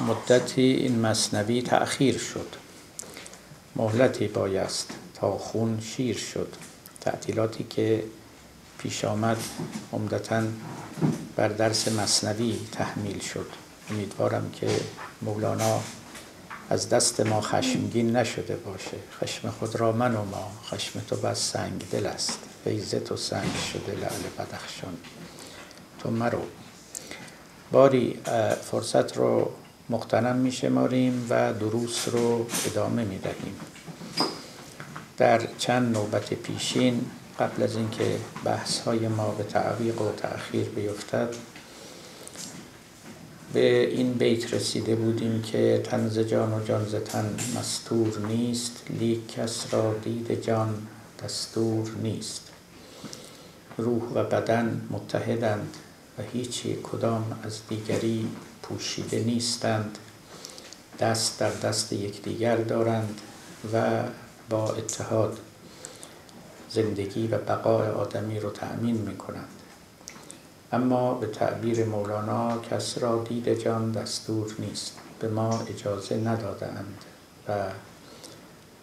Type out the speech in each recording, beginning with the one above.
مدتی این مصنوی تأخیر شد. مهلتی بایست تا خون شیر شد. تعطیلاتی که پیش آمد عمدتا بر درس مصنوی تحمیل شد. امیدوارم که مولانا از دست ما خشمگین نشده باشه. خشم خود را من و ما. خشم تو بس سنگ دل است. فیض تو سنگ شده لعل بدخشان. تو مرو. باری فرصت رو مختنم می شماریم و دروس رو ادامه می دهیم در چند نوبت پیشین قبل از اینکه بحث های ما به تعویق و تأخیر بیفتد به این بیت رسیده بودیم که تنز جان و جان تن مستور نیست لیک کس را دید جان دستور نیست. روح و بدن متحدند و هیچی کدام از دیگری پوشیده نیستند دست در دست یکدیگر دارند و با اتحاد زندگی و بقای آدمی رو تأمین می کنند اما به تعبیر مولانا کس را دید جان دستور نیست به ما اجازه ندادند و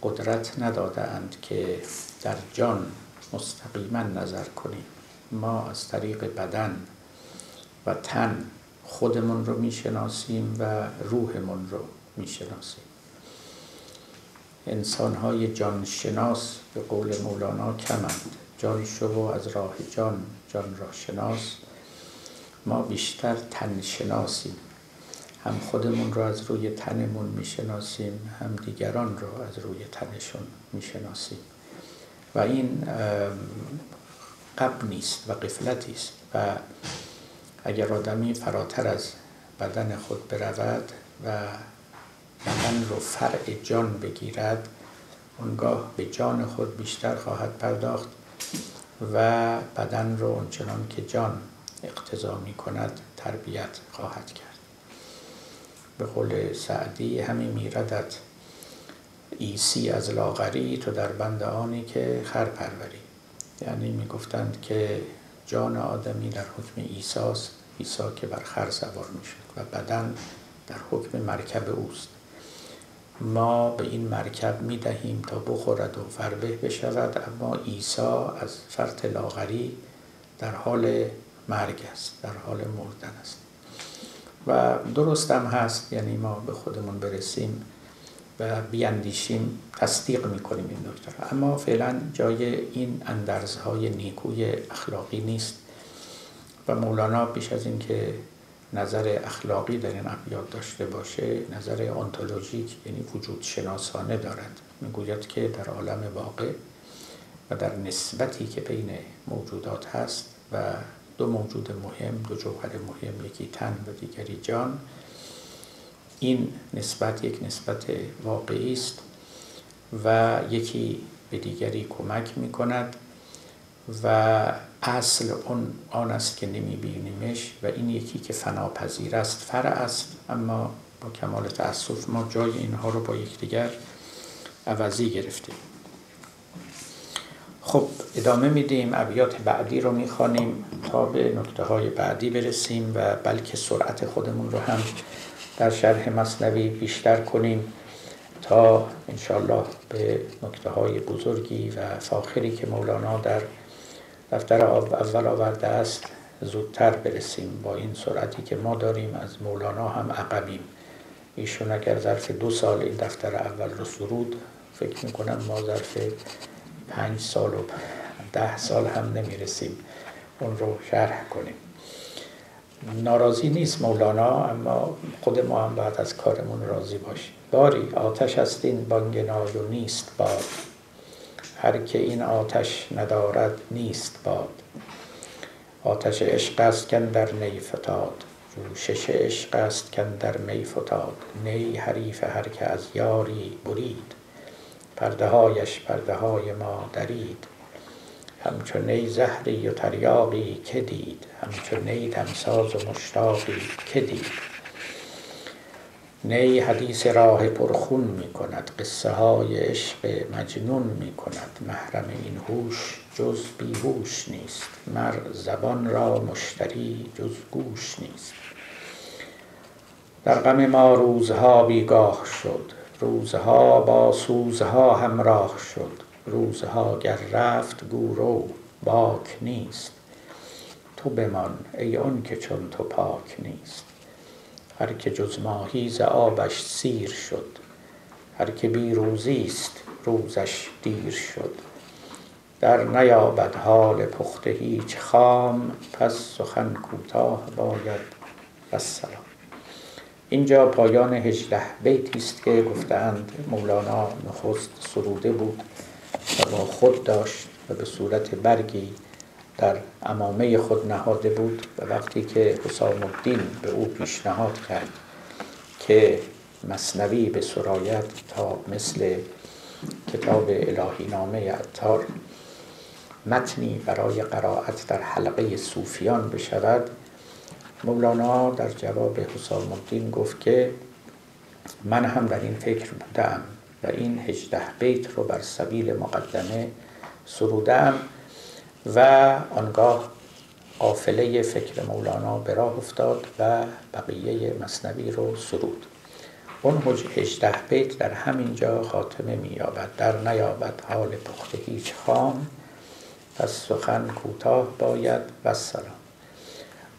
قدرت ندادند که در جان مستقیما نظر کنیم. ما از طریق بدن و تن خودمون رو می‌شناسیم و روحمون رو می‌شناسیم. انسان های جانشناس به قول مولانا کمند. جان شو از راه جان جان را شناس. ما بیشتر تن شناسیم. هم خودمون رو از روی تنمون می‌شناسیم هم دیگران رو از روی تنشون می‌شناسیم. و این قبل نیست و قفلتی است و اگر آدمی فراتر از بدن خود برود و بدن رو فرع جان بگیرد اونگاه به جان خود بیشتر خواهد پرداخت و بدن رو اونچنان که جان اقتضا می کند تربیت خواهد کرد. به قول سعدی همی میردد ایسی از لاغری تو در بند آنی که خر پروری. یعنی می‌گفتند که جان آدمی در حکم ایساست ایسا که بر خر سوار می‌شد و بدن در حکم مرکب اوست. ما به این مرکب می دهیم تا بخورد و فربه بشود اما ایسا از فرط لاغری در حال مرگ است در حال مردن است. و درست هم هست یعنی ما به خودمون برسیم و بیاندیشیم تصدیق می‌کنیم این نکته اما فعلا جای این اندرزهای نیکوی اخلاقی نیست. و مولانا بیش از اینکه نظر اخلاقی در این ابیات داشته باشه نظر انتولوژیک یعنی وجود شناسانه دارد. می‌گوید که در عالم واقع و در نسبتی که بین موجودات هست و دو موجود مهم دو جوهر مهم یکی تن و دیگری جان این نسبت یک نسبت واقعی است و یکی به دیگری کمک می کند و اصل اون آن است که نمی بینیمش و این یکی که فناپذیر است فرع است اما با کمال تأسف ما جای اینها رو با یکدیگر عوضی گرفتیم. خب ادامه میدیم. ابیات بعدی رو می‌خوانیم تا به نکته های بعدی برسیم و بلکه سرعت خودمون رو هم در شرح مصنوی بیشتر کنیم تا انشالله به نکته های بزرگی و فاخری که مولانا در دفتر اول آورده است زودتر برسیم با این سرعتی که ما داریم از مولانا هم عقبیم. ایشون اگر ظرف دو سال این دفتر اول رو سرود فکر می‌کنم ما ظرف پنج سال و ده سال هم نمی‌رسیم. اون رو شرح کنیم. ناراضی نیست مولانا اما خود ما هم باید از کارمون راضی باشیم. باری آتش است این بانگنای و نیست باد. هر که این آتش ندارد نیست باد. آتش عشق است کن در نی فتاد. جوشش عشق است کن در می فتاد. نی حریف هر که از یاری برید. پرده هایش پرده های ما درید. همچو نی زهری و تریاقی که دید. همچو نی دمساز و مشتاقی که دید. نی حدیث راه پرخون می کند قصه های عشق مجنون می کند. محرم این هوش جز بیهوش نیست مر زبان را مشتری جز گوش نیست. در غم ما روزها بیگاه شد روزها با سوزها همراه شد روزها گر رفت گورو باک نیست. تو بمان ای آن که چون تو پاک نیست. هر که جز ماهی ز آبش سیر شد هر که بی روزی است روزش دیر شد. در نیابد حال پخته هیچ خام پس سخن کوتاه باید. السلام. اینجا پایان هجده بیتی است که گفتند مولانا نخست سروده بود و با خود داشت و به صورت برگی در امامه خود نهاده بود و وقتی که حسام الدین به او پیشنهاد کرد که مصنوی به سرایت تا مثل کتاب الهی نامه عطار متنی برای قرائت در حلقه صوفیان بشود مولانا در جواب حسام الدین گفت که من هم در این فکر بودم و این هجده بیت رو بر سبیل مقدمه سرودم و آنگاه قافله فکر مولانا به راه افتاد و بقیه مصنوی رو سرود. اون هجده بیت در همین جا خاتمه مییابد. در نیابد حال پخته هیچ خام. پس سخن کوتاه باید. و سلام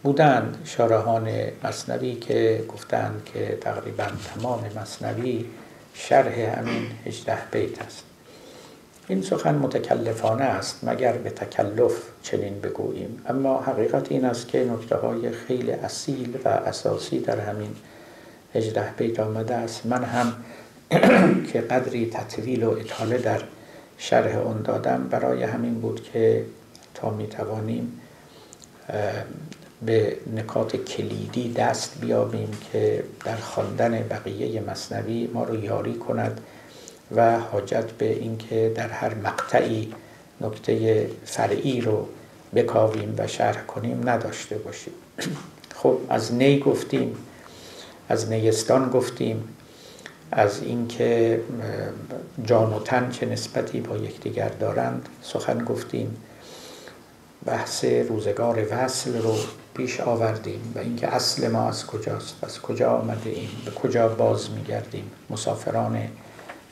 بودند شارهان مصنوی که گفتند که تقریبا تمام مصنوی شرح همین هجده بیت است. این سخن متکلفانه است مگر به تکلف چنین بگوییم. اما حقیقت این است که نکته های خیلی اصیل و اساسی در همین هجده بیت آمده است. من هم که قدری تطویل و اطاله در شرح اون دادم برای همین بود که تا می توانیم به نکات کلیدی دست بیابیم که در خواندن بقیه مصنوی ما رو یاری کند. و حاجت به اینکه در هر مقطعی نکته فرعی رو بکاویم و شرح کنیم نداشته باشیم. خب از نی گفتیم از نیستان گفتیم از اینکه جان و تن چه نسبتی با یکدیگر دارند سخن گفتیم. بحث روزگار وصل رو پیش آوردیم و اینکه اصل ما از کجاست از کجا آمده ایم به کجا باز میگردیم مسافران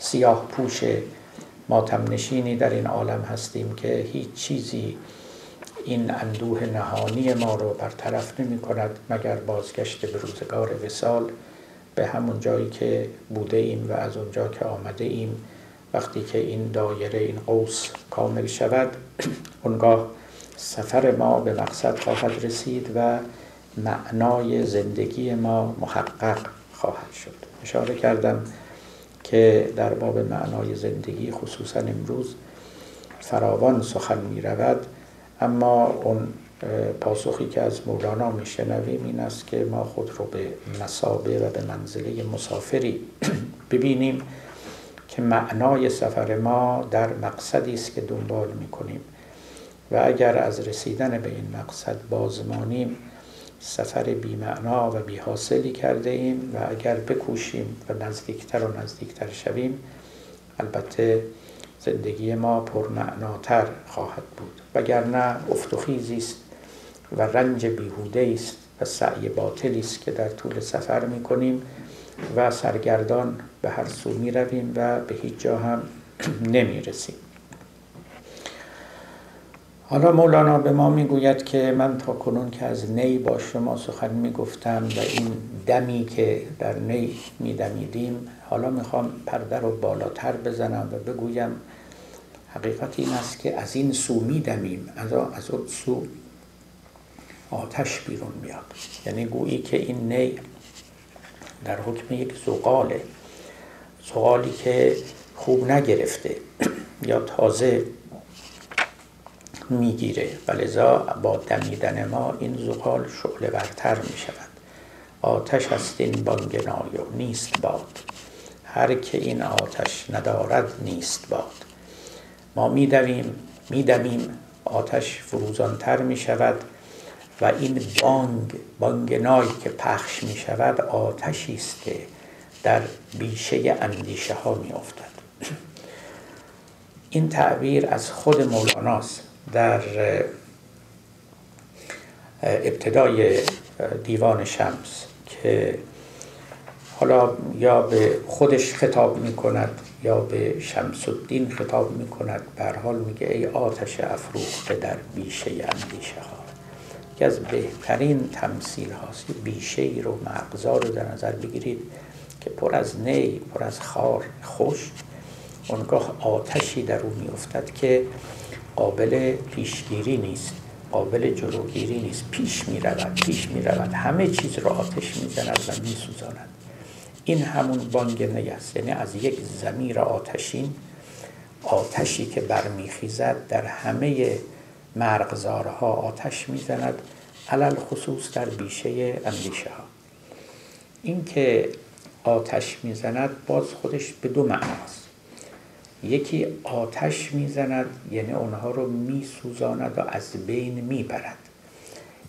سیاه پوش ماتم نشینی در این عالم هستیم که هیچ چیزی این اندوه نهانی ما رو برطرف نمی کند مگر بازگشت به روزگار وسال به همون جایی که بوده ایم و از اونجا که آمده ایم وقتی که این دایره این قوس کامل شود اونگاه سفر ما به مقصد خواهد رسید و معنای زندگی ما محقق خواهد شد. اشاره کردم که در باب معنای زندگی خصوصا امروز فراوان سخن می رود اما اون پاسخی که از مولانا میشنویم این است که ما خود رو به مسابه و به منزله مسافری ببینیم که معنای سفر ما در مقصدی است که دنبال می‌کنیم. و اگر از رسیدن به این مقصد بازمانیم سفر بیمعنا و بیحاصلی کرده ایم و اگر بکوشیم و نزدیکتر و نزدیکتر شویم البته زندگی ما پرمعناتر خواهد بود. وگرنه افت و است و رنج بیهوده است و سعی باطلی است که در طول سفر می کنیم و سرگردان به هر سو می رویم و به هیچ جا هم نمی رسیم حالا مولانا به ما می‌گوید که من تا کنون که از نی با شما سخن می‌گفتم و این دمی که در نی میدمیدیم حالا می‌خوام پرده رو بالاتر بزنم و بگویم حقیقت این است که از این سو میدمیم از از اون سو آتش بیرون میاد. یعنی گویی که این نی در حکم یک زغاله زغالی که خوب نگرفته یا تازه می‌گیره. و لذا با دمیدن ما این زغال شعله برتر می شود آتش است این بانگنای و نیست باد. هر که این آتش ندارد نیست باد. ما میدویم میدمیم آتش فروزانتر می شود و این بانگ بانگنای که پخش می شود آتشی است که در بیشه اندیشه ها می افتد این تعبیر از خود مولاناست در ابتدای دیوان شمس که حالا یا به خودش خطاب می کند یا به شمس الدین خطاب می کند حال میگه ای آتش افروخته در بیشه اندیشه ها. که از بهترین تمثیل هاست. بیشه ای رو مغزا رو در نظر بگیرید که پر از نی پر از خار خوش اونگاه آتشی در او میافتد که قابل پیشگیری نیست قابل جلوگیری نیست. پیش می رود پیش می رود همه چیز رو آتش می زند و می سوزاند این همون بانگ نی است یعنی از یک زمیر آتشین آتشی که برمیخیزد در همه مرغزارها آتش می‌زند علل خصوص در بیشه اندیشه ها این که آتش می‌زند باز خودش به دو معناست یکی آتش می‌زند یعنی اونها رو میسوزاند و از بین می‌برد.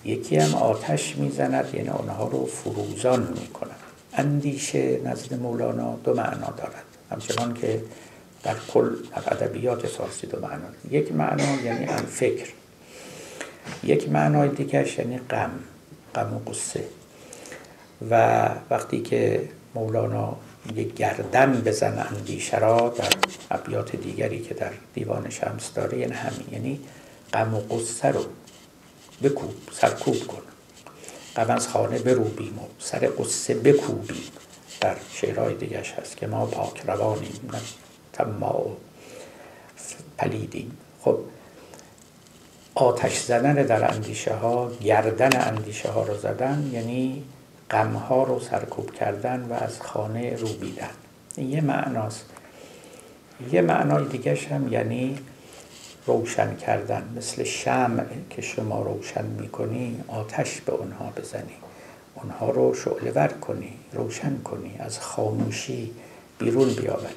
یکی هم آتش می‌زند یعنی اونها رو فروزان می‌کند. اندیشه نزد مولانا دو معنا دارد. همچنان که در کل ادبیات فارسی دو معنا یک معنا یعنی فکر. یک معنای دیگرش یعنی غم غم و قصه و وقتی که مولانا یک گردن بزن اندیشه را در ابیات دیگری که در دیوان شمس داره. یعنی همین. یعنی غم و قصه رو بکوب سرکوب کن. غم از خانه بروبیم و سر قصه بکوبیم. در شعرهای دیگرش هست که ما پاک روانیم نه تما و پلیدیم. خب آتش زدن در اندیشه ها گردن اندیشه ها رو زدن یعنی غم ها رو سرکوب کردن و از خانه روبیدن این یه معناست. یه معنای دیگه هم یعنی روشن کردن. مثل شمع که شما روشن می‌کنی آتش به اونها بزنی. اونها رو شعله ور کنی روشن کنی از خاموشی بیرون بیاوری.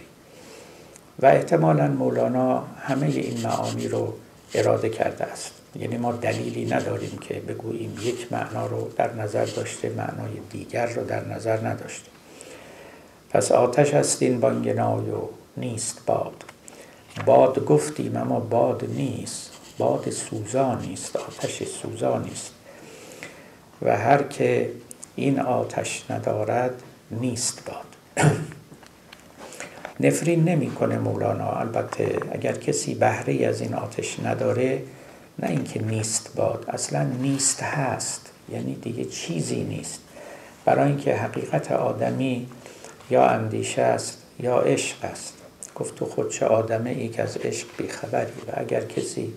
و احتمالا مولانا همه این معانی رو اراده کرده است. یعنی ما دلیلی نداریم که بگوییم یک معنا رو در نظر داشته معنای دیگر رو در نظر نداشته. پس آتش هستین بانگنای و نیست باد. باد گفتیم اما باد نیست. باد سوزان نیست آتش سوزان نیست. و هر که این آتش ندارد نیست باد. نفرین نمی‌کنه مولانا. البته اگر کسی بهره از این آتش نداره نه اینکه نیست باد اصلا نیست هست یعنی دیگه چیزی نیست. برای اینکه حقیقت آدمی یا اندیشه است یا عشق است. گفت تو خود چه آدمه ای که از عشق بیخبری. و اگر کسی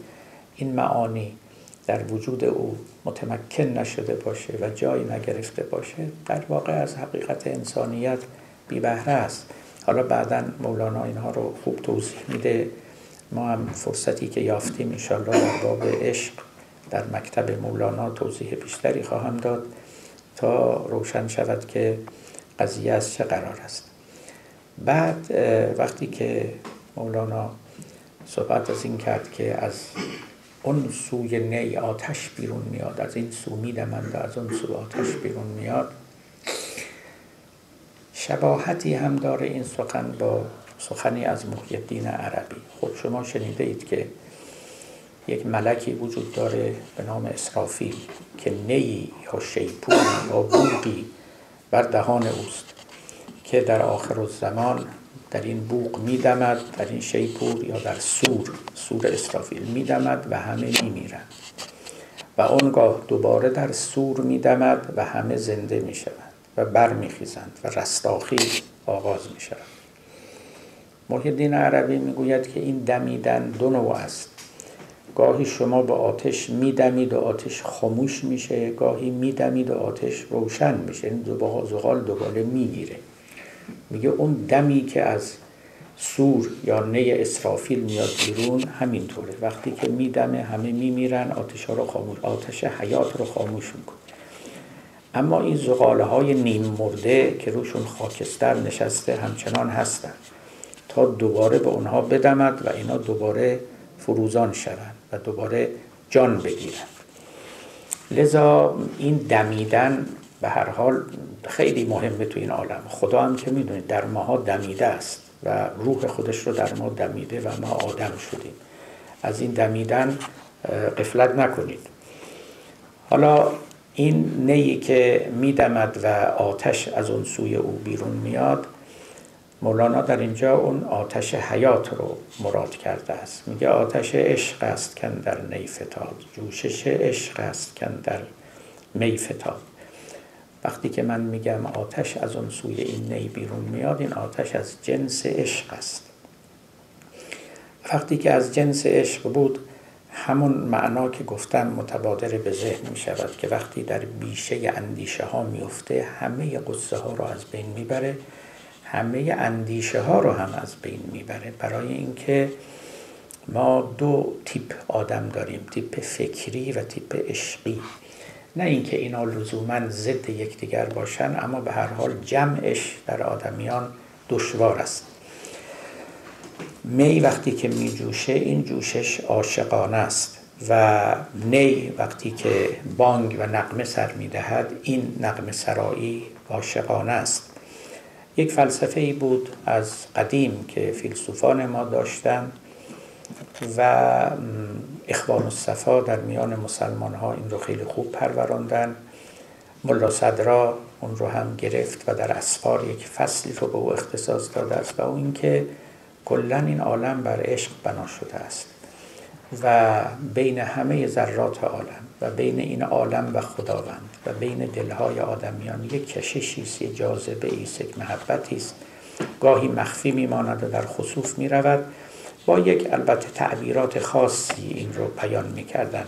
این معانی در وجود او متمکن نشده باشه و جایی نگرفته باشه در واقع از حقیقت انسانیت بی بهره است. حالا بعدا مولانا اینها رو خوب توضیح میده. ما هم فرصتی که یافتیم انشالله در باب عشق در مکتب مولانا توضیح بیشتری خواهم داد تا روشن شود که قضیه از چه قرار است. بعد وقتی که مولانا صحبت از این کرد که از اون سوی نی آتش بیرون میاد از این سو میدمند و از اون سو آتش بیرون میاد شباهتی هم داره این سخن با سخنی از محی عربی. خب شما شنیده اید که یک ملکی وجود داره به نام اسرافیل که نی یا شیپور یا بوقی بر دهان اوست که در آخر الزمان در این بوق میدمد در این شیپور یا در سور سور اسرافیل میدمد و همه میمیرند. و آنگاه دوباره در سور میدمد و همه زنده می‌شوند و برمیخیزند و رستاخی آغاز می‌شود. محی الدین عربی می‌گوید که این دمیدن دو نوع است. گاهی شما به آتش میدمید و آتش خاموش میشه گاهی میدمید و آتش روشن میشه. این دو زغال دوباره می‌گیره. میگه اون دمی که از سور یا نی اسرافیل میاد بیرون همینطوره. وقتی که میدمه همه میمیرن آتش ها رو خاموش آتش حیات رو خاموش می‌کنه. اما این زغاله های نیم مرده که روشون خاکستر نشسته همچنان هستن. تا دوباره به اونها بدمد و اینا دوباره فروزان شوند و دوباره جان بگیرند. لذا این دمیدن به هر حال خیلی مهمه تو این عالم. خدا هم که می‌دونید در ماها دمیده است و روح خودش رو در ما دمیده و ما آدم شدیم. از این دمیدن قفلت نکنید. حالا این نیی که میدمد و آتش از اون سوی او بیرون میاد مولانا در اینجا اون آتش حیات رو مراد کرده است. میگه آتش عشق است کن در نی فتاد جوشش عشق است کن در می فتاد وقتی که من میگم آتش از اون سوی این نی بیرون میاد این آتش از جنس عشق است. وقتی که از جنس عشق بود همون معنا که گفتم متبادر به ذهن می شود که وقتی در بیشه اندیشه ها میفته همه قصه ها رو از بین می‌بره. همه اندیشه ها رو هم از بین می‌بره. برای اینکه ما دو تیپ آدم داریم تیپ فکری و تیپ عشقی. نه اینکه اینا لزوما ضد یکدیگر باشن اما به هر حال جمعش در آدمیان دشوار است. می وقتی که می جوشه این جوشش عاشقانه است و نی وقتی که بانگ و نقمه سر می دهد این نقمه سرایی عاشقانه است. یک فلسفه ای بود از قدیم که فیلسوفان ما داشتن و اخوان الصفا در میان مسلمان ها این رو خیلی خوب پروراندن ملا صدرا اون رو هم گرفت و در اسفار یک فصلی رو به او اختصاص داده است و اون اینکه کلا این عالم بر عشق بنا شده است و بین همه ذرات عالم و بین این عالم و خداوند و بین دلهای آدمیان یک کششی است یک جاذبه ایست یک محبتی است. گاهی مخفی میماند و در خصوص می رود با یک البته تعبیرات خاصی این رو بیان می‌کردن.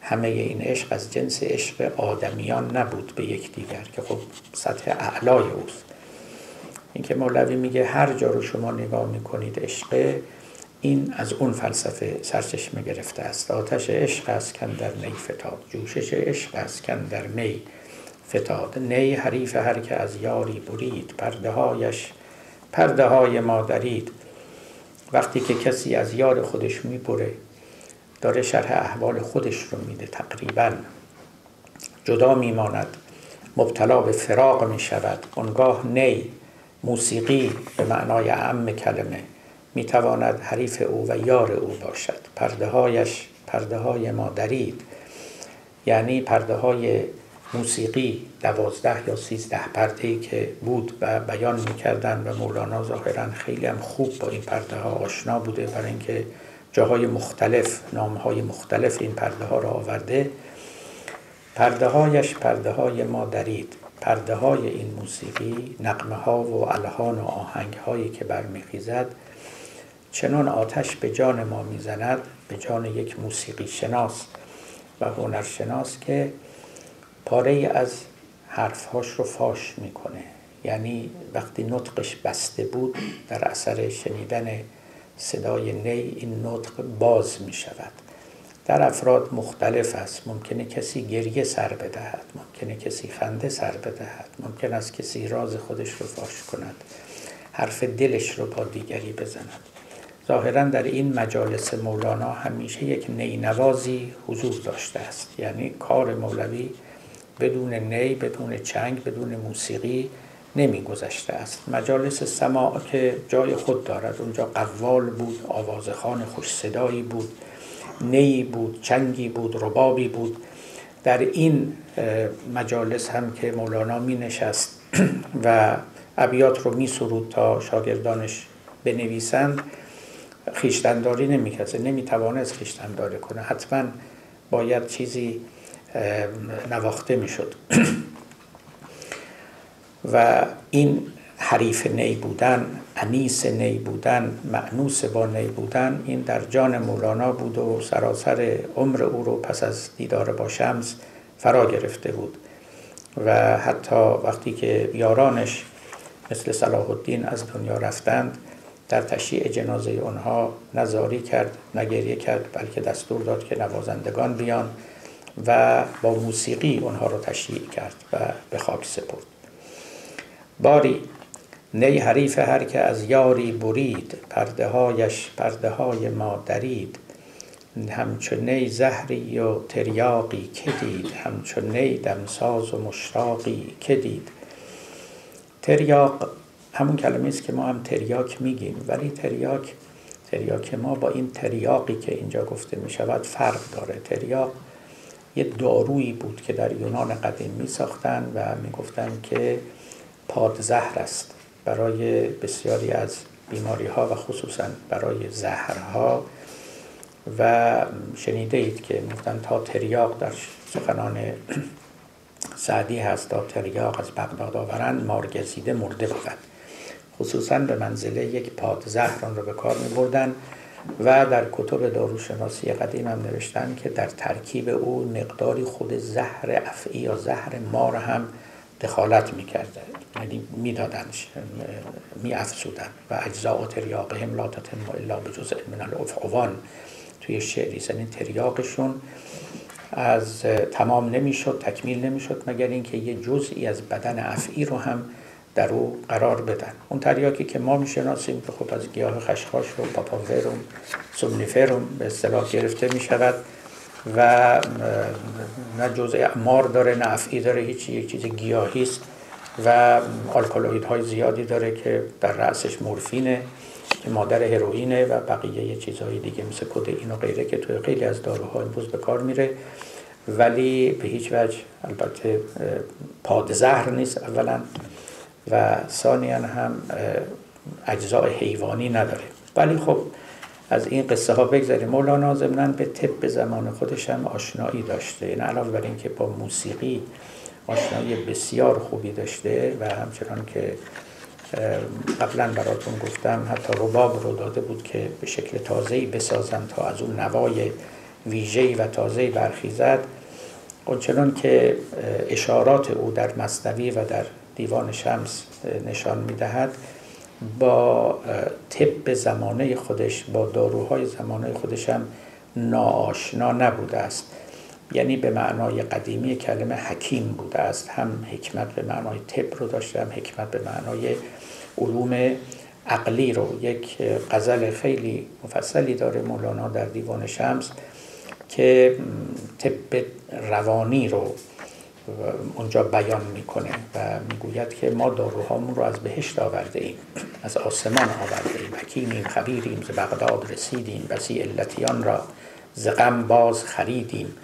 همه این عشق از جنس عشق آدمیان نبود به یکدیگر که خب سطح اعلای اوست. اینکه مولوی میگه هر جا رو شما نگاه می‌کنید عشق این از اون فلسفه سرچشمه گرفته است. آتش عشق است کن در نی فتاد. جوشش عشق است کن در می فتاد. نی حریف هر که از یاری برید. پرده هایش پرده های ما درید. وقتی که کسی از یار خودش می‌بره داره شرح احوال خودش رو میده تقریبا. جدا میماند. مبتلا به فراق می شود اونگاه نی موسیقی به معنای اعم کلمه. می‌تواند حریف او و یار او باشد. پرده هایش پرده های ما درید. یعنی پرده های موسیقی دوازده یا سیزده پرده که بود و بیان می‌کردن و مولانا ظاهرا خیلی هم خوب با این پرده ها آشنا بوده برای اینکه جاهای مختلف نامهای مختلف این پرده ها را آورده. پرده هایش پرده های ما درید. پرده های این موسیقی نقمه ها و الهان و آهنگ هایی که برمیخیزد چنان آتش به جان ما می‌زند به جان یک موسیقی شناس و هنرشناس که پاره از حرفهاش رو فاش می‌کنه. یعنی وقتی نطقش بسته بود در اثر شنیدن صدای نی این نطق باز می شود در افراد مختلف است. ممکنه کسی گریه سر بدهد ممکنه کسی خنده سر بدهد ممکن است کسی راز خودش رو فاش کند حرف دلش رو با دیگری بزند. ظاهرا در این مجالس مولانا همیشه یک نینوازی حضور داشته است. یعنی کار مولوی بدون نی بدون چنگ بدون موسیقی نمیگذشته است. مجالس سماع که جای خود دارد. اونجا قوال بود آوازخان خوش صدایی بود نی بود چنگی بود ربابی بود. در این مجالس هم که مولانا می نشست و ابیات رو می سرود تا شاگردانش بنویسند خیشتنداری نمی نمی توانست خیشتنداری کنه. حتما باید چیزی نواخته می شد و این حریف نی بودن انیس نی بودن معنوس با نی بودن این در جان مولانا بود و سراسر عمر او رو پس از دیدار با شمس فرا گرفته بود. و حتی وقتی که یارانش مثل صلاح الدین از دنیا رفتند در تشییع جنازه اونها نزاری کرد نگریه کرد بلکه دستور داد که نوازندگان بیان و با موسیقی اونها رو تشییع کرد و به خاک سپرد. باری نی حریف هر که از یاری برید پرده هایش پرده های ما درید. همچون نی زهری و تریاقی که دید همچون نی دمساز و مشراقی که دید. تریاق همون کلمه است که ما هم تریاک میگیم. ولی تریاک تریاک ما با این تریاقی که اینجا گفته می شود فرق داره. تریاق یه دارویی بود که در یونان قدیم می ساختن و می گفتن که پادزهر است برای بسیاری از بیماری ها و خصوصا برای زهرها. و شنیده اید که می‌گفتن تا تریاق در سخنان سعدی هست تا تریاق از بغداد آورند مارگزیده مرده بود خصوصا به منزله یک پادزهر آن را به کار می بردن و در کتب داروشناسی قدیم هم نوشتن که در ترکیب او مقداری خود زهر افعی یا زهر مار هم دخالت می‌کرده یعنی میدادنش می افسودن و اجزاء تریاقهم لا تتم الا بجزء من الافعوان توی شعری. یعنی تریاقشون از تمام نمی‌شد تکمیل نمی‌شد مگر اینکه یه جزئی از بدن افعی رو هم در او قرار بدن. اون تریاکی که ما می‌شناسیم که خب از گیاه خشخاش و پاپاوروم سومنیفروم به اصطلاح گرفته می شود و نه جزء مار داره نه افعی داره هیچی یک چیز گیاهی است و آلکالوید های زیادی داره که در رأسش مورفینه که مادر هروئینه و بقیه چیزهای دیگه مثل کدئین و غیره که توی خیلی از داروها امروز به کار میره. ولی به هیچ وجه البته پادزهر نیست اولا. و ثانیا هم اجزاء حیوانی نداره ولی خب از این قصه ها بگذاریم. مولانا ضمنا به طب زمان خودش هم آشنایی داشته. این یعنی علاوه بر اینکه با موسیقی آشنایی بسیار خوبی داشته و همچنان که قبلا براتون گفتم حتی رباب رو داده بود که به شکل تازه‌ای بسازن تا از اون نوای ویژه‌ای و تازه‌ای برخیزد. اونچنان که اشارات او در مصنوی و در دیوان شمس نشان می‌دهد با طب زمانه خودش با داروهای زمانه خودش هم ناآشنا نبوده است. یعنی به معنای قدیمی کلمه حکیم بوده است. هم حکمت به معنای طب رو داشته هم حکمت به معنای علوم عقلی رو. یک غزل خیلی مفصلی داره مولانا در دیوان شمس که طب روانی رو اونجا بیان می‌کنه و می‌گوید که ما داروهامون رو از بهشت آورده ایم از آسمان آورده ایم حکیمیم خبیریم ز بغداد رسیدیم بسی علتیان را ز غم باز خریدیم.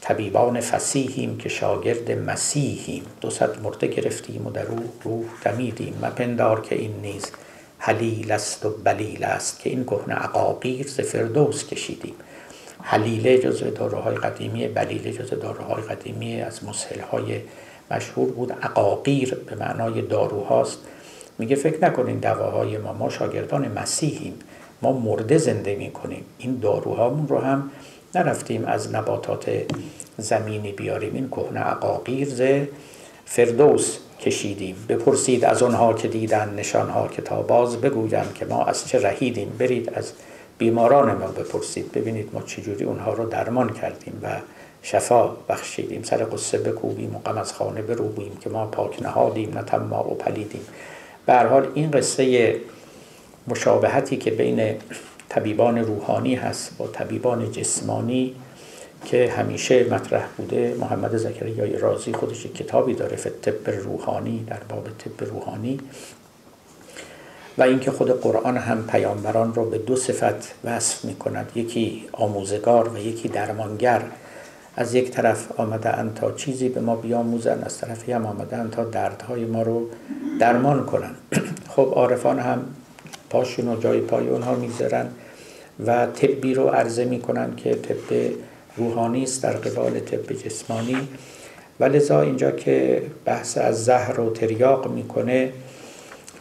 طبیبان فسیحیم که شاگرد مسیحیم. دو صد مرده گرفتیم و در او روح دمیدیم. مپندار که این نیز حلیل است و بلیل است که این کهنه عقاقیر ز فردوس کشیدیم. حلیله جزء داروهای قدیمی بلیله جزء داروهای قدیمی از مسهلهای مشهور بود. عقاقیر به معنای داروهاست. میگه فکر نکنین دواهای ما ما شاگردان مسیحیم ما مرده زنده می‌کنیم. این داروهامون رو هم نرفتیم از نباتات زمینی بیاریم. این کهنه عقاقیر ز فردوس کشیدیم. بپرسید از اونها که دیدن نشانها که تا باز بگویم که ما از چه رهیدیم. برید از بیماران ما بپرسید ببینید ما چجوری اونها رو درمان کردیم و شفا بخشیدیم. سر قصه بکوبیم و غم از خانه بروبیم که ما پاک نهادیم نه ما و پلیدیم. به حال این قصه مشابهتی که بین طبیبان روحانی هست با طبیبان جسمانی که همیشه مطرح بوده محمد زکریای رازی خودش کتابی داره طب روحانی در باب طب روحانی. و اینکه خود قرآن هم پیامبران را به دو صفت وصف می کند یکی آموزگار و یکی درمانگر. از یک طرف آمده تا چیزی به ما بیاموزن از طرفی هم آمده تا دردهای ما رو درمان کنن خب عارفان هم پاشون و جای پای اونها می‌ذارن و طبی رو عرضه می‌کنن که طب روحانی است در قبال طب جسمانی. و لذا اینجا که بحث از زهر و تریاق می‌کنه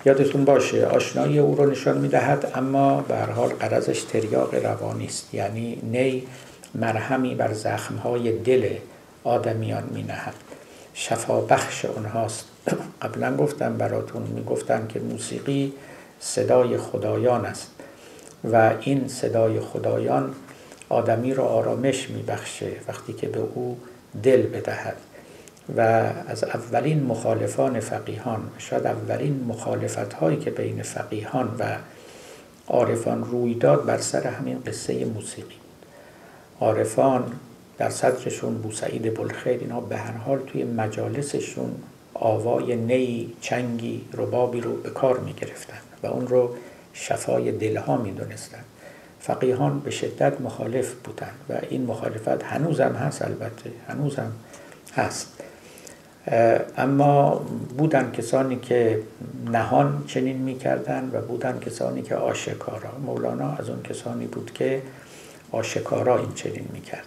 یادتون باشه آشنایی او رو نشان می‌دهد اما به هر حال قرضش تریاق روانی است. یعنی نی مرهمی بر زخمهای دل آدمیان می نهد شفا بخش اونهاست قبلا گفتم براتون می‌گفتن که موسیقی صدای خدایان است و این صدای خدایان آدمی را آرامش میبخشه وقتی که به او دل بدهد. و از اولین مخالفان فقیهان شاید اولین مخالفت هایی که بین فقیهان و عارفان روی داد بر سر همین قصه موسیقی. عارفان در صدرشون بوسعید بلخیر اینا به هر حال توی مجالسشون آوای نی چنگی ربابی رو به کار می گرفتن و اون رو شفای دلها می دونستن فقیهان به شدت مخالف بودند و این مخالفت هنوزم هست البته هنوزم هست. اما بودن کسانی که نهان چنین می‌کردن و بودن کسانی که آشکارا. مولانا از اون کسانی بود که آشکارا این چنین می‌کرد.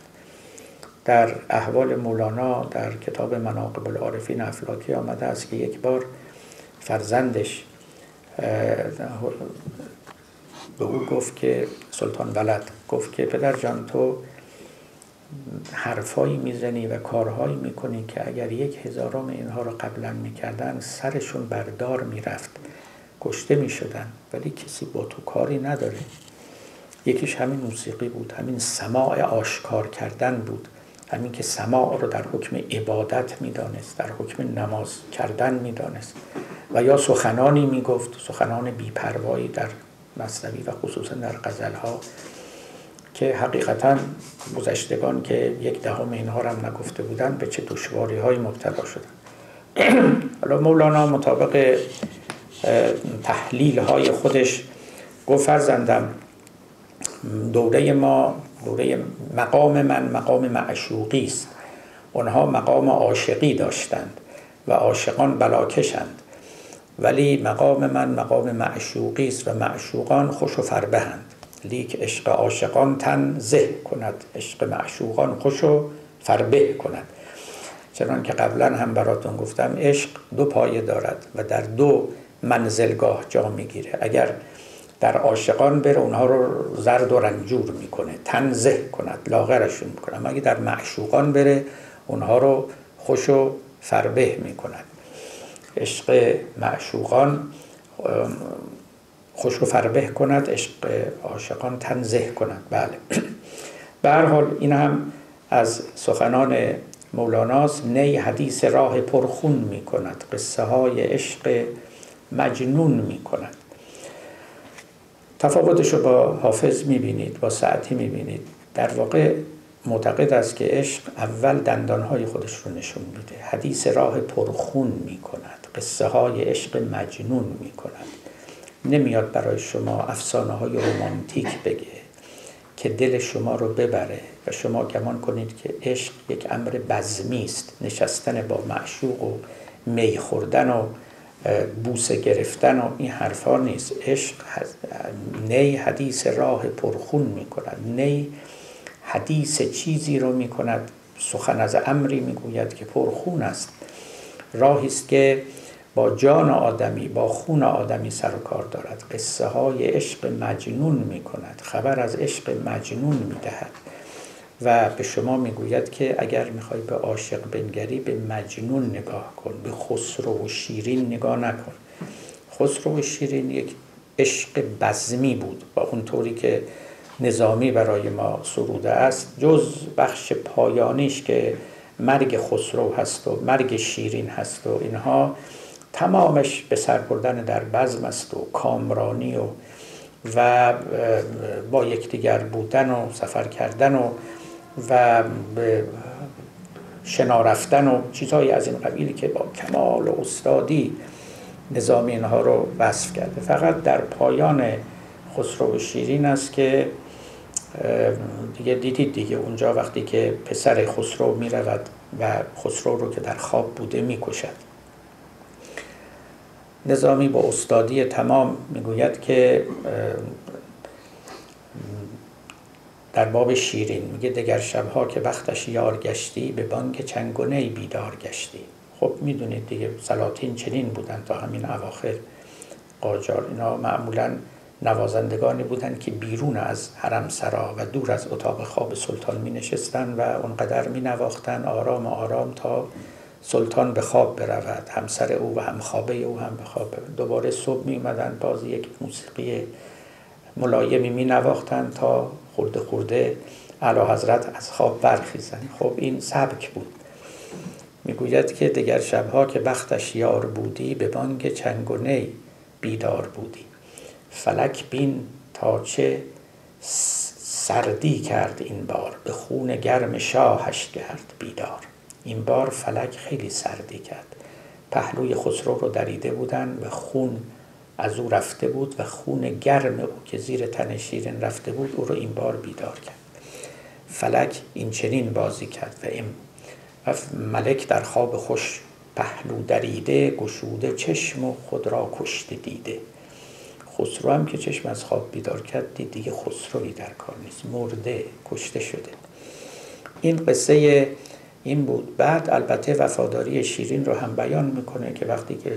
در احوال مولانا در کتاب مناقب العارفین افلاکی آمده است که یک بار فرزندش به او گفت که سلطان ولد گفت که پدر جان تو حرفایی می‌زنی و کارهایی می‌کنی که اگر یک هزارم اینها رو قبلا می‌کردن سرشون بردار می‌رفت. کشته می‌شدن. ولی کسی با تو کاری نداره. یکیش همین موسیقی بود. همین سماع آشکار کردن بود. همین که سماع رو در حکم عبادت می‌دانست در حکم نماز کردن می‌دانست. و یا سخنانی می‌گفت. سخنان بیپروایی در مصنوی و خصوصا در غزلها. که حقیقتا گذشتگان که یک دهم اینها هم نگفته بودن به چه دشواری های مبتلا شدن. حالا مولانا مطابق تحلیل های خودش گفت فرزندم دوره ما دوره مقام من مقام معشوقی است. اونها مقام عاشقی داشتند و عاشقان بلاکشند. ولی مقام من مقام معشوقی است و معشوقان خوش و فربهند لیک عشق عاشقان تن زه کند عشق معشوقان خوش و فربه کند. چنان که قبلا هم براتون گفتم عشق دو پایه دارد و در دو منزلگاه جا می‌گیره. اگر در عاشقان بره اونها رو زرد و رنجور می‌کنه تنزه کند لاغرشون می‌کنه. اما اگه در معشوقان بره اونها رو خوش و فربه می‌کند عشق معشوقان خوش و فربه کند عشق عاشقان تنزه کند. بله. به حال این هم از سخنان مولاناست نی حدیث راه پرخون می کند. قصه های عشق مجنون می کند. تفاوتش رو با حافظ می بینید با ساعتی می بینید. در واقع معتقد است که عشق اول دندانهای خودش رو نشون میده. حدیث راه پرخون می کند. قصه های عشق مجنون می کند. نمیاد برای شما افسانه های رومانتیک بگه که دل شما رو ببره و شما گمان کنید که عشق یک امر بزمی است. نشستن با معشوق و می خوردن و بوسه گرفتن و این حرفا نیست. عشق نی حدیث راه پرخون می کند. نی حدیث چیزی رو می کند. سخن از امری می گوید که پرخون است. راهی است که با جان آدمی با خون آدمی سر و کار دارد. قصه های عشق مجنون می کند خبر از عشق مجنون می دهد و به شما می‌گوید که اگر می‌خوای به عاشق بنگری به مجنون نگاه کن. به خسرو و شیرین نگاه نکن. خسرو و شیرین یک عشق بزمی بود. با اونطوری که نظامی برای ما سروده است جز بخش پایانیش که مرگ خسرو هست و مرگ شیرین هست و اینها تمامش به سر بردن در بزم است و کامرانی و و با یکدیگر بودن و سفر کردن و و شنا رفتن و چیزهایی از این قبیلی که با کمال و استادی نظامی اینها رو وصف کرده. فقط در پایان خسرو شیرین است که دیگه دیدید دیگه اونجا وقتی که پسر خسرو می رود و خسرو رو که در خواب بوده می کشد نظامی با استادی تمام می‌گوید که در باب شیرین میگه دگر شبها که وقتش یار گشتی به بانک چنگونه بیدار گشتی. خب می‌دونید دیگه سلاطین چنین بودن تا همین اواخر. قاجار اینا معمولا نوازندگانی بودند که بیرون از حرم سرا و دور از اتاق خواب سلطان می نشستن و اونقدر می نواختن آرام آرام تا سلطان به خواب برود. همسر او و همخوابه او هم به خواب. برود دوباره صبح می اومدن. باز یک موسیقی ملایمی می نواختن تا خورده خورده علا حضرت از خواب برخیزن. خب این سبک بود. می‌گوید که دگر شبها که بختش یار بودی به بانگ چنگ و نی بیدار بودی. فلک بین تا چه سردی کرد این بار. به خون گرم شاهش کرد بیدار. این بار فلک خیلی سردی کرد. پهلوی خسرو رو دریده بودن و خون از او رفته بود و خون گرم او که زیر تن شیرین رفته بود او رو این بار بیدار کرد. فلک این چنین بازی کرد و, این و ملک در خواب خوش پهلو دریده گشوده چشم و خود را کشته دیده. خسرو هم که چشم از خواب بیدار کرد دید دیگه خسروی در کار نیست. مرده کشته شده. این قصه این بود. بعد البته وفاداری شیرین رو هم بیان می‌کنه که وقتی که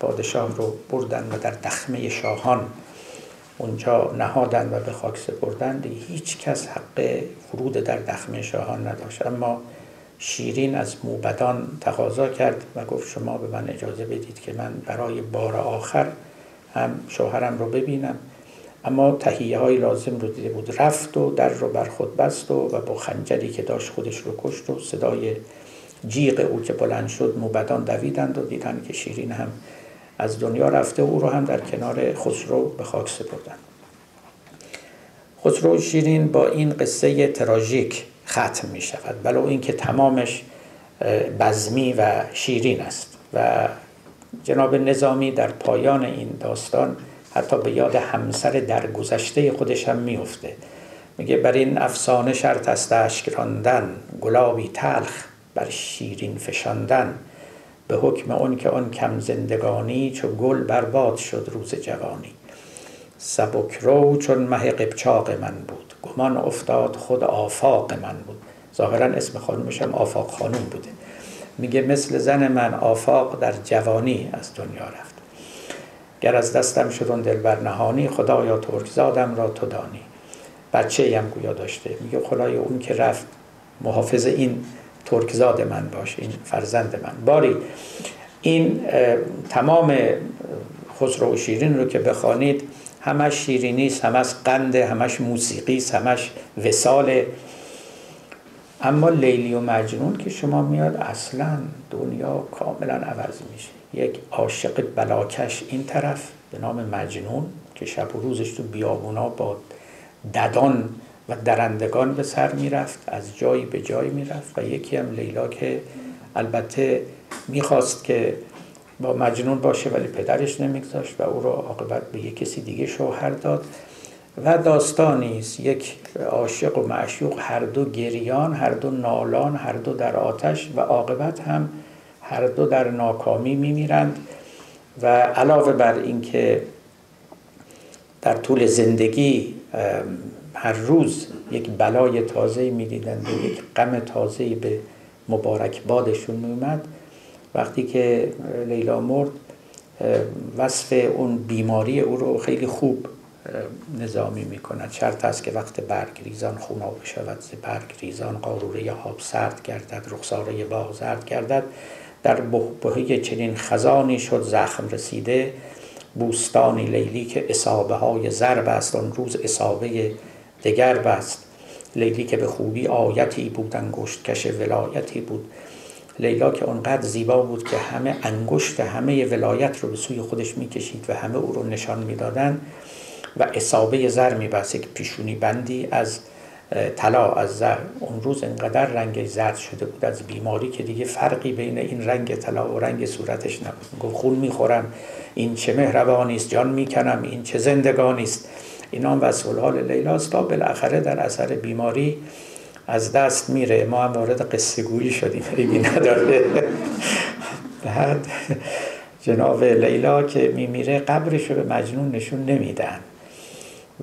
پادشاه رو بردن و در دخمه شاهان اونجا نهادن و به خاک سپردن هیچ کس حق فرود در دخمه شاهان نداشت. اما شیرین از موبدان تقاضا کرد و گفت شما به من اجازه بدید که من برای بار آخر هم شوهرم رو ببینم. اما تهیه های لازم رو دیده بود. رفت و در رو بر خود بست و, و با خنجری که داشت خودش رو کشت و صدای جیغ او که بلند شد موبدان دویدند و دیدن که شیرین هم از دنیا رفته او رو هم در کنار خسرو به خاک سپردن خسرو شیرین با این قصه تراژیک ختم می شود ولو اینکه تمامش بزمی و شیرین است. و جناب نظامی در پایان این داستان حتی به یاد همسر درگذشته خودش هم میفته میگه بر این افسانه شرط است اشک راندن گلابی تلخ بر شیرین فشاندن. به حکم اون که آن کم زندگانی چو گل برباد شد روز جوانی. سبک رو چون مه قبچاق من بود. گمان افتاد خود آفاق من بود. ظاهرا اسم خانومش هم آفاق خانوم بوده. میگه مثل زن من آفاق در جوانی از دنیا رفت. گر از دستم شدون دلبر نهانی خدایا ترک زادم را تو دانی. بچه هم گویا داشته. میگه خدای اون که رفت محافظ این ترکزاد من باش این فرزند من. باری این تمام خسرو و شیرین رو که بخوانید همش شیرینی همش قنده همش موسیقی همش وسال اما لیلی و مجنون که شما میاد اصلا دنیا کاملا عوض میشه. یک عاشق بلاکش این طرف به نام مجنون که شب و روزش تو بیابونا با ددان و درندگان به سر می‌رفت از جایی به جایی می‌رفت و یکی هم لیلا که البته می‌خواست که با مجنون باشه ولی پدرش نمیگذاشت و او را عاقبت به یک کسی دیگه شوهر داد. و داستانی است. یک عاشق و معشوق هر دو گریان هر دو نالان هر دو در آتش و عاقبت هم هر دو در ناکامی میمیرند. و علاوه بر اینکه در طول زندگی هر روز یک بلای تازه می‌دیدند و یک غم تازه به مبارک بادشون میومد وقتی که لیلا مرد وصف اون بیماری او رو خیلی خوب نظامی می کند شرط است که وقت برگ ریزان خونا بشود. ز برگ ریزان قاروره آب سرد گردد رخساره باغ زرد گردد. در بهبهه چنین خزانی شد زخم رسیده. بوستانی لیلی که اصابه های ضرب است آن روز اصابه دگر بست. لیلی که به خوبی آیتی بود انگشت کش ولایتی بود. لیلا که اونقدر زیبا بود که همه انگشت همه ولایت رو به سوی خودش می‌کشید و همه او رو نشان می‌دادند. و اصابه زر میبست یک پیشونی بندی از طلا از زر. اون روز انقدر رنگ زرد شده بود از بیماری که دیگه فرقی بین این رنگ طلا و رنگ صورتش نبود. گفت خون می‌خورم این چه مهربانی است جان می‌کنم این چه زندگانی است. اینا هم وصف حال لیلاست تا بالاخره در اثر بیماری از دست میره. ما هم وارد قصه گویی شدیم. خیلی نداره. بعد جناب لیلا که میمیره قبرش رو به مجنون نشون نمیدن.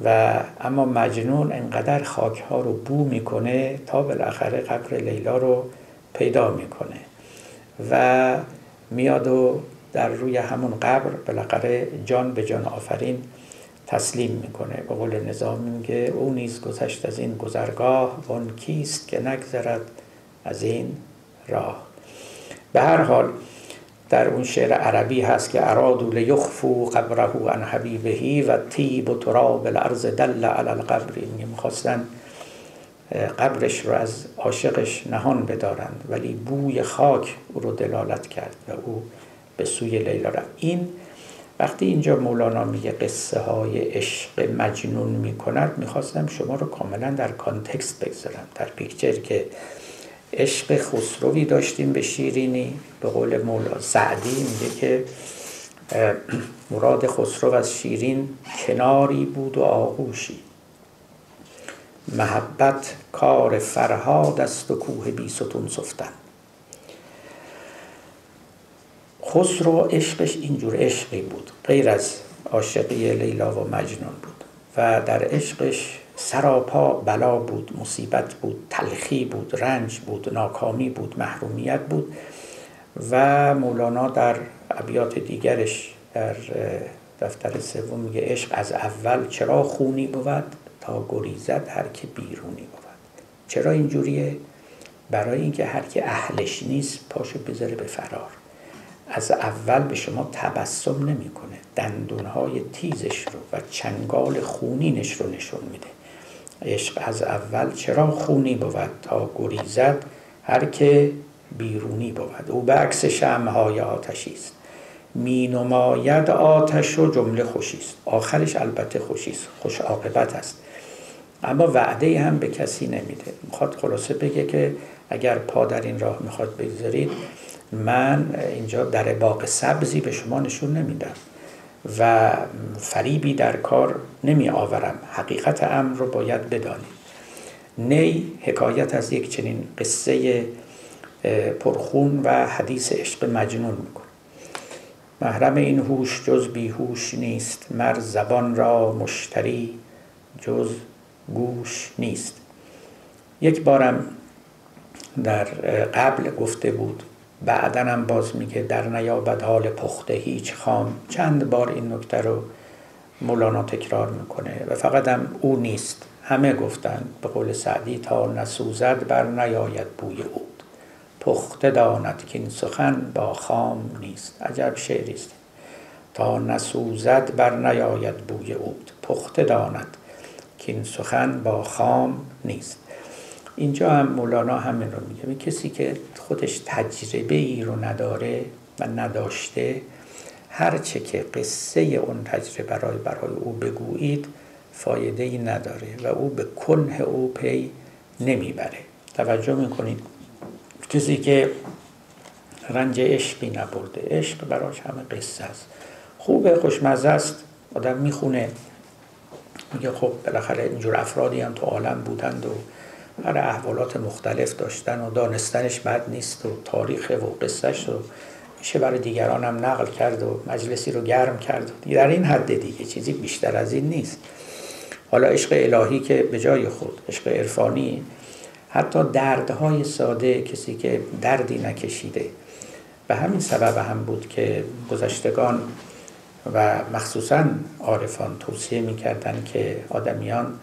و اما مجنون انقدر خاک ها رو بو می‌کنه تا بالاخره قبر لیلا رو پیدا می‌کنه و میاد و در روی همون قبر بالاخره جان به جان آفرین تسلیم می‌کنه. به قول نظام میگه او نیز گذشت از این گذرگاه اون کیست که نگذرد از این راه. به هر حال در اون شعر عربی هست که ارادو لیخفو قبره عن حبیبهی و تیب و تراب الارض دل علی القبر. می‌خواستن قبرش رو از عاشقش نهان بدارند. ولی بوی خاک او رو دلالت کرد و او به سوی لیلا رفت. این وقتی اینجا مولانا میگه قصه های عشق مجنون می‌کند می‌خواستم شما رو کاملا در context بگذارم در picture که عشق خسروی داشتیم به شیرینی به قول مولا سعدی میگه که مراد خسرو از شیرین کناری بود و آغوشی. محبت کار فرهاد است و کوه بیستون سفتن. خسرو عشقش اینجور عشقی بود غیر از عاشقی لیلا و مجنون بود. و در عشقش سراپا بلا بود مصیبت بود تلخی بود رنج بود ناکامی بود محرومیت بود و مولانا در ابیات دیگرش در دفتر سوم میگه عشق از اول چرا خونی بود تا گریزد هر که بیرونی بود. چرا اینجوریه؟ برای اینکه هر که اهلش نیست پاشو بذاره به فرار. از اول به شما تبسم نمی‌کنه. دندونهای تیزش رو و چنگال خونینش رو نشون میده. عشق از اول چرا خونی بود تا گریزد هر که بیرونی بود. او به عکس شمهای آتشی است. می نماید آتش و جمله خوشی است. آخرش البته خوشی است. خوش عاقبت است. اما وعده هم به کسی نمیده. می‌خواد خلاصه بگه که اگر پا در این راه می‌خواد بگذارید من اینجا در باغ سبزی به شما نشون نمیدم. و فریبی در کار نمی آورم. حقیقت امر رو باید بدانید. نی حکایت از یک چنین قصه پرخون و حدیث عشق مجنون میکن. محرم این هوش جز بیهوش نیست. مر زبان را مشتری جز گوش نیست. یک بارم در قبل گفته بود بعدنم باز میگه در نیابد حال پخته هیچ خام. چند بار این نکته رو مولانا تکرار می‌کنه و فقط هم او نیست. همه گفتن به قول سعدی تا نسوزد بر نیاید بوی اود پخته داند که این سخن با خام نیست. عجب شعری است. تا نسوزد بر نیاید بوی اود پخته داند که این سخن با خام نیست. اینجا هم مولانا همین رو میگه. کسی که خودش تجربه ای رو نداره و نداشته. هرچه که قصه اون تجربه برای برای او بگویید فایده ای نداره و او به کنه او پی نمی‌بره. توجه می‌کنید. کسی که رنج عشقی نبرده. عشق براش همه قصه است. خوبه خوشمزه است. آدم می‌خونه. میگه خب بالاخره اینجور افرادی هم تو عالم بودند و هر احوالات مختلف داشتن و دانستنش بد نیست و تاریخ و قصهش رو میشه برای دیگران هم نقل کرد و مجلسی رو گرم کرد. در این حد دیگه چیزی بیشتر از این نیست. حالا عشق الهی که به جای خود عشق عرفانی حتی دردهای ساده کسی که دردی نکشیده. به همین سبب هم بود که گذشتگان و مخصوصا عارفان توصیه می‌کردن که آدمیان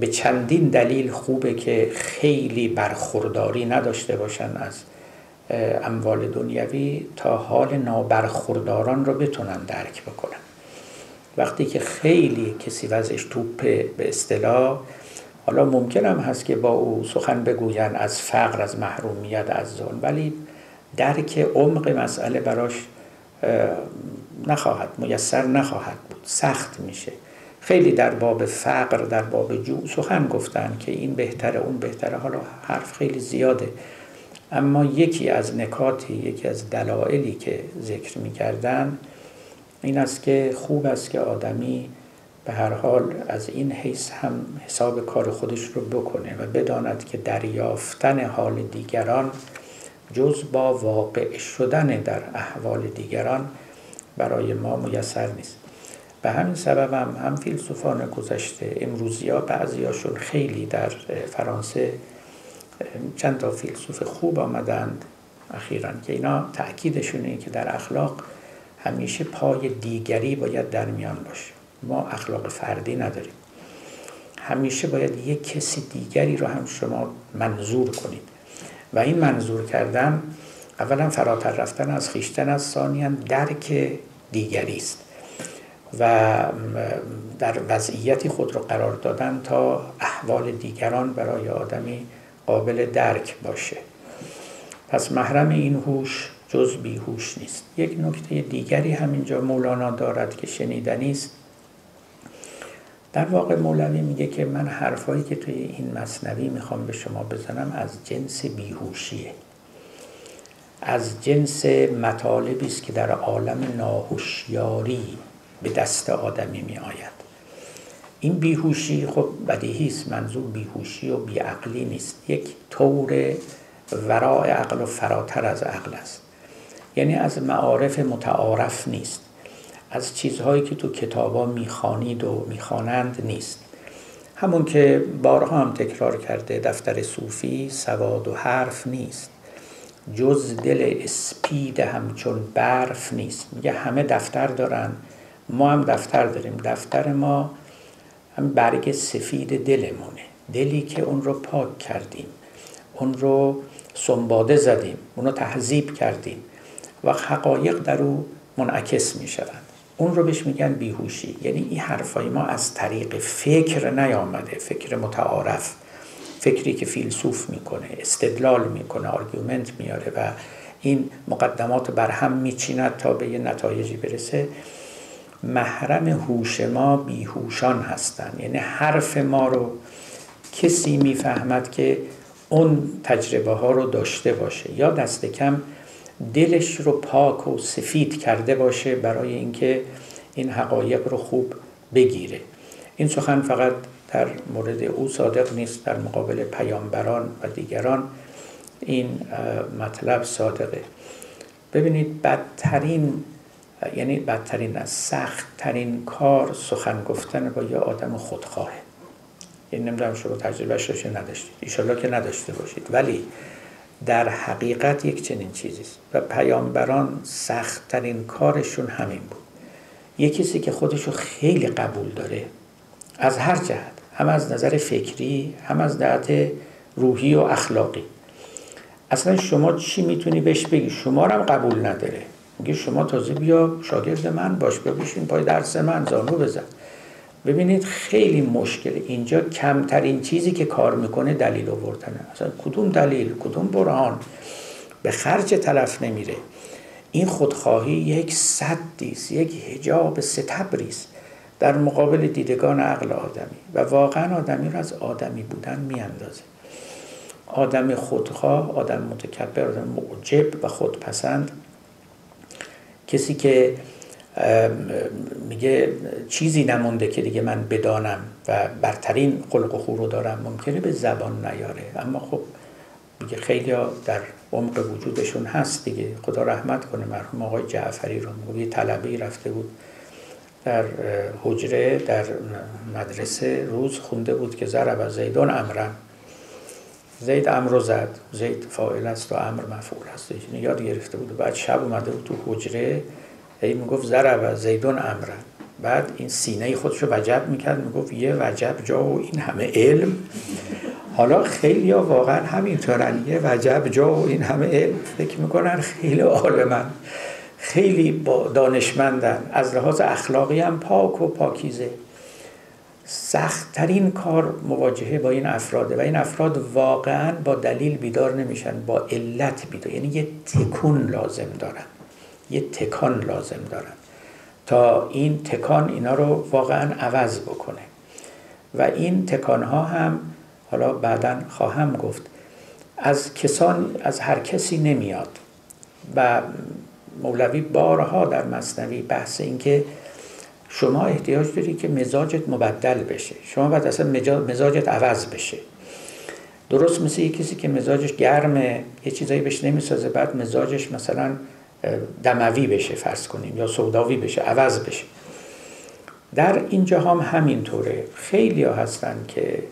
به چندین دلیل خوبه که خیلی برخورداری نداشته باشن از اموال دنیوی تا حال نابرخورداران رو بتونن درک بکنن. وقتی که خیلی کسی وزش توپه به اصطلاح حالا ممکن هم هست که با او سخن بگوین از فقر از محرومیت از ظلم ولی درک عمق مسئله براش نخواهد میسر نخواهد بود. سخت میشه. خیلی در باب فقر در باب جو سخن گفتن که این بهتره اون بهتره. حالا حرف خیلی زیاده. اما یکی از نکاتی یکی از دلایلی که ذکر می‌کردن این است که خوب است که آدمی به هر حال از این حیث هم حساب کار خودش رو بکنه و بداند که دریافتن حال دیگران جز با واقع شدن در احوال دیگران برای ما میسر نیست. به همین سبب هم, هم فیلسوفان گذشته امروزی ها بعضی هاشون خیلی در فرانسه چند تا فیلسوف خوب آمدند اخیرا که اینا تأکیدشونه که در اخلاق همیشه پای دیگری باید در میان باشه. ما اخلاق فردی نداریم. همیشه باید یک کسی دیگری رو هم شما منظور کنید. و این منظور کردن اولا فراتر رفتن از خیشتن از ثانیا درک دیگری است. و در وضعیتی خود رو قرار دادن تا احوال دیگران برای آدمی قابل درک باشه. پس محرم این هوش جز بیهوش نیست. یک نکته دیگری همینجا مولانا دارد که شنیدنی است. در واقع مولوی میگه که من حرفایی که توی این مصنوی می‌خوام به شما بزنم از جنس بیهوشیه. از جنس مطالبی است که در عالم ناهوشیاری به دست آدمی می آید این بیهوشی خب بدیهی است منظور بیهوشی و بیعقلی نیست. یک طور ورای عقل و فراتر از عقل است. یعنی از معارف متعارف نیست. از چیزهایی که تو کتابا می‌خوانید و می‌خوانند نیست. همون که بارها هم تکرار کرده دفتر صوفی سواد و حرف نیست. جز دل اسپید همچون برف نیست. میگه همه دفتر دارن. ما هم دفتر داریم. دفتر ما هم برگ سفید دلمونه. دلی که اون رو پاک کردیم. اون رو سنباده زدیم. اون رو تهذیب کردیم و حقایق در او منعکس می شوند اون رو بهش میگن بیهوشی. یعنی این حرفای ما از طریق فکر نیامده. فکر متعارف. فکری که فیلسوف می‌کنه استدلال می‌کنه argument میاره و این مقدمات بر هم میچیند تا به یه نتایجی برسه. محرم هوش ما بیهوشان هستند. یعنی حرف ما رو کسی می‌فهمد که اون تجربه ها رو داشته باشه. یا دست کم دلش رو پاک و سفید کرده باشه برای اینکه این حقایق رو خوب بگیره. این سخن فقط در مورد او صادق نیست در مقابل پیامبران و دیگران این مطلب صادقه. ببینید بدترین یعنی بدترین از سختترین کار سخن گفتن با یه آدم خودخواهه این یعنی نمی‌دونم شما تجربهش داشته نداشتید. ایشالله که نداشته باشید. ولی در حقیقت یک چنین چیزیست و پیامبران سختترین کارشون همین بود. یه کسی که خودشو خیلی قبول داره از هر جهت هم از نظر فکری هم از جهت روحی و اخلاقی. اصلا شما چی می‌تونی بهش بگی؟ شما رو هم قبول نداره. میگه شما تازه بیا شاگرد من باش ببیشین پای درس من زانو بزن. ببینید خیلی مشکله. اینجا کمترین چیزی که کار می‌کنه دلیل آوردنه. اصلا کدوم دلیل؟ کدوم برهان؟ به خرج طرف نمیره. این خودخواهی یک صدی یک حجاب ستبری است در مقابل دیدگان عقل آدمی. و واقعا آدمی رو از آدمی بودن میاندازه. آدم خودخواه آدم متکبر آدم معجب و خودپسند کسی که میگه چیزی نمونده که دیگه من بدانم و برترین خلق و خو رو دارم ممکنه به زبان نیاره. اما خب میگه خیلی در عمق وجودشون هست دیگه. خدا رحمت کنه مرحوم آقای جعفری رو. میگه یه طلبه رفته بود در حجره در مدرسه روز خونده بود که ضرب و زیدون امرم زید امر زد. زید فاعل است و امر مفعول است. یاد گرفته بود. و بعد شب اومده بود تو حجره. هی می‌گفت ضرب زیدون امرن بعد این سینه خودش رو وجب می‌کرد. می‌گفت یه وجب جا و این همه علم. حالا خیلی ها واقعا همینطورن. یه وجب جا و این همه علم. فکر می‌کنن خیلی عالمن. خیلی با دانشمندن. از لحاظ اخلاقی هم پاک و پاکیزه. سختترین کار مواجهه با این افراده و این افراد واقعا با دلیل بیدار نمیشن با علت بیدار. یعنی یه تکون لازم دارن. یه تکان لازم دارن. تا این تکان اینا رو واقعا عوض بکنه. و این تکان ها هم حالا بعدا خواهم گفت از کسان از هر کسی نمیاد. و مولوی بارها در مصنوی بحث این که شما احتیاج داری که مزاجت مبدل بشه. شما باید اصلا مزاجت عوض بشه. درست مثل یه کسی که مزاجش گرمه یه چیزایی بهش نمی‌سازه بعد مزاجش مثلا دموی بشه فرض کنیم یا سوداوی بشه عوض بشه. در این هم همینطوره. خیلی ها هستن که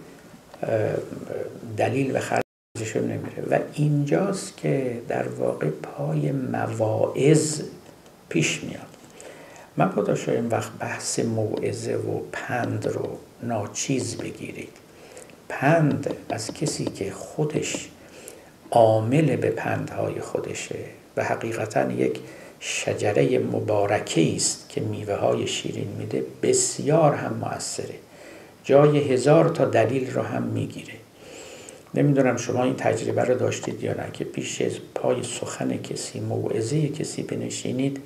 دلیل به خرجشون نمیره. و اینجاست که در واقع پای مواعظ پیش میاد. من با این وقت بحث موعظه و پند رو ناچیز بگیرید. پند از کسی که خودش عامل به پندهای خودشه و حقیقتا یک شجره مبارکه است که میوه های شیرین میده بسیار هم موثره. جای هزار تا دلیل رو هم می‌گیره. نمی‌دونم شما این تجربه رو داشتید یا نه که پیش از پای سخن کسی موعظه کسی بنشینید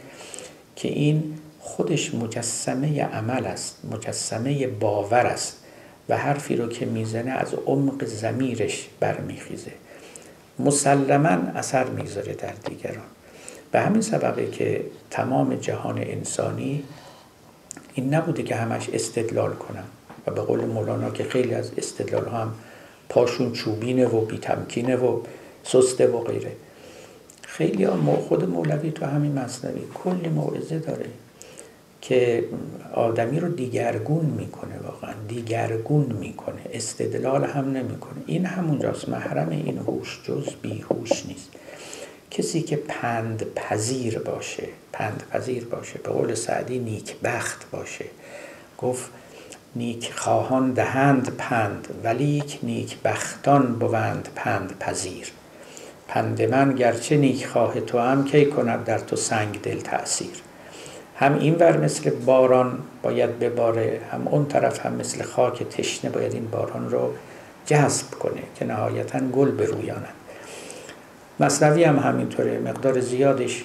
که این خودش مجسمه عمل است مجسمه باور است و حرفی رو که می‌زنه از عمق زمیرش برمیخیزه. مسلما اثر می‌ذاره در دیگران. به همین سببه که تمام جهان انسانی این نبوده که همش استدلال کنم و به قول مولانا که خیلی از استدلال هم پاشون چوبینه و بیتمکینه و سسته و غیره. خیلی ها خود مولوی تو همین مصنوی کلی موعظه داره. که آدمی رو دیگرگون می‌کنه واقعا دیگرگون می‌کنه استدلال هم نمی‌کنه. این همونجاست محرم این هوش جز بیهوش نیست. کسی که پند پذیر باشه پند پذیر باشه به قول سعدی نیک بخت باشه گفت نیک خواهان دهند پند ولیک نیک بختان بوند پند پذیر پند من گرچه نیک خواه تو هم کی کند در تو سنگ دل تأثیر؟ هم این ور مثل باران باید بباره هم اون طرف هم مثل خاک تشنه باید این باران رو جذب کنه که نهایتا گل برویاند مصنوی هم همینطوره مقدار زیادش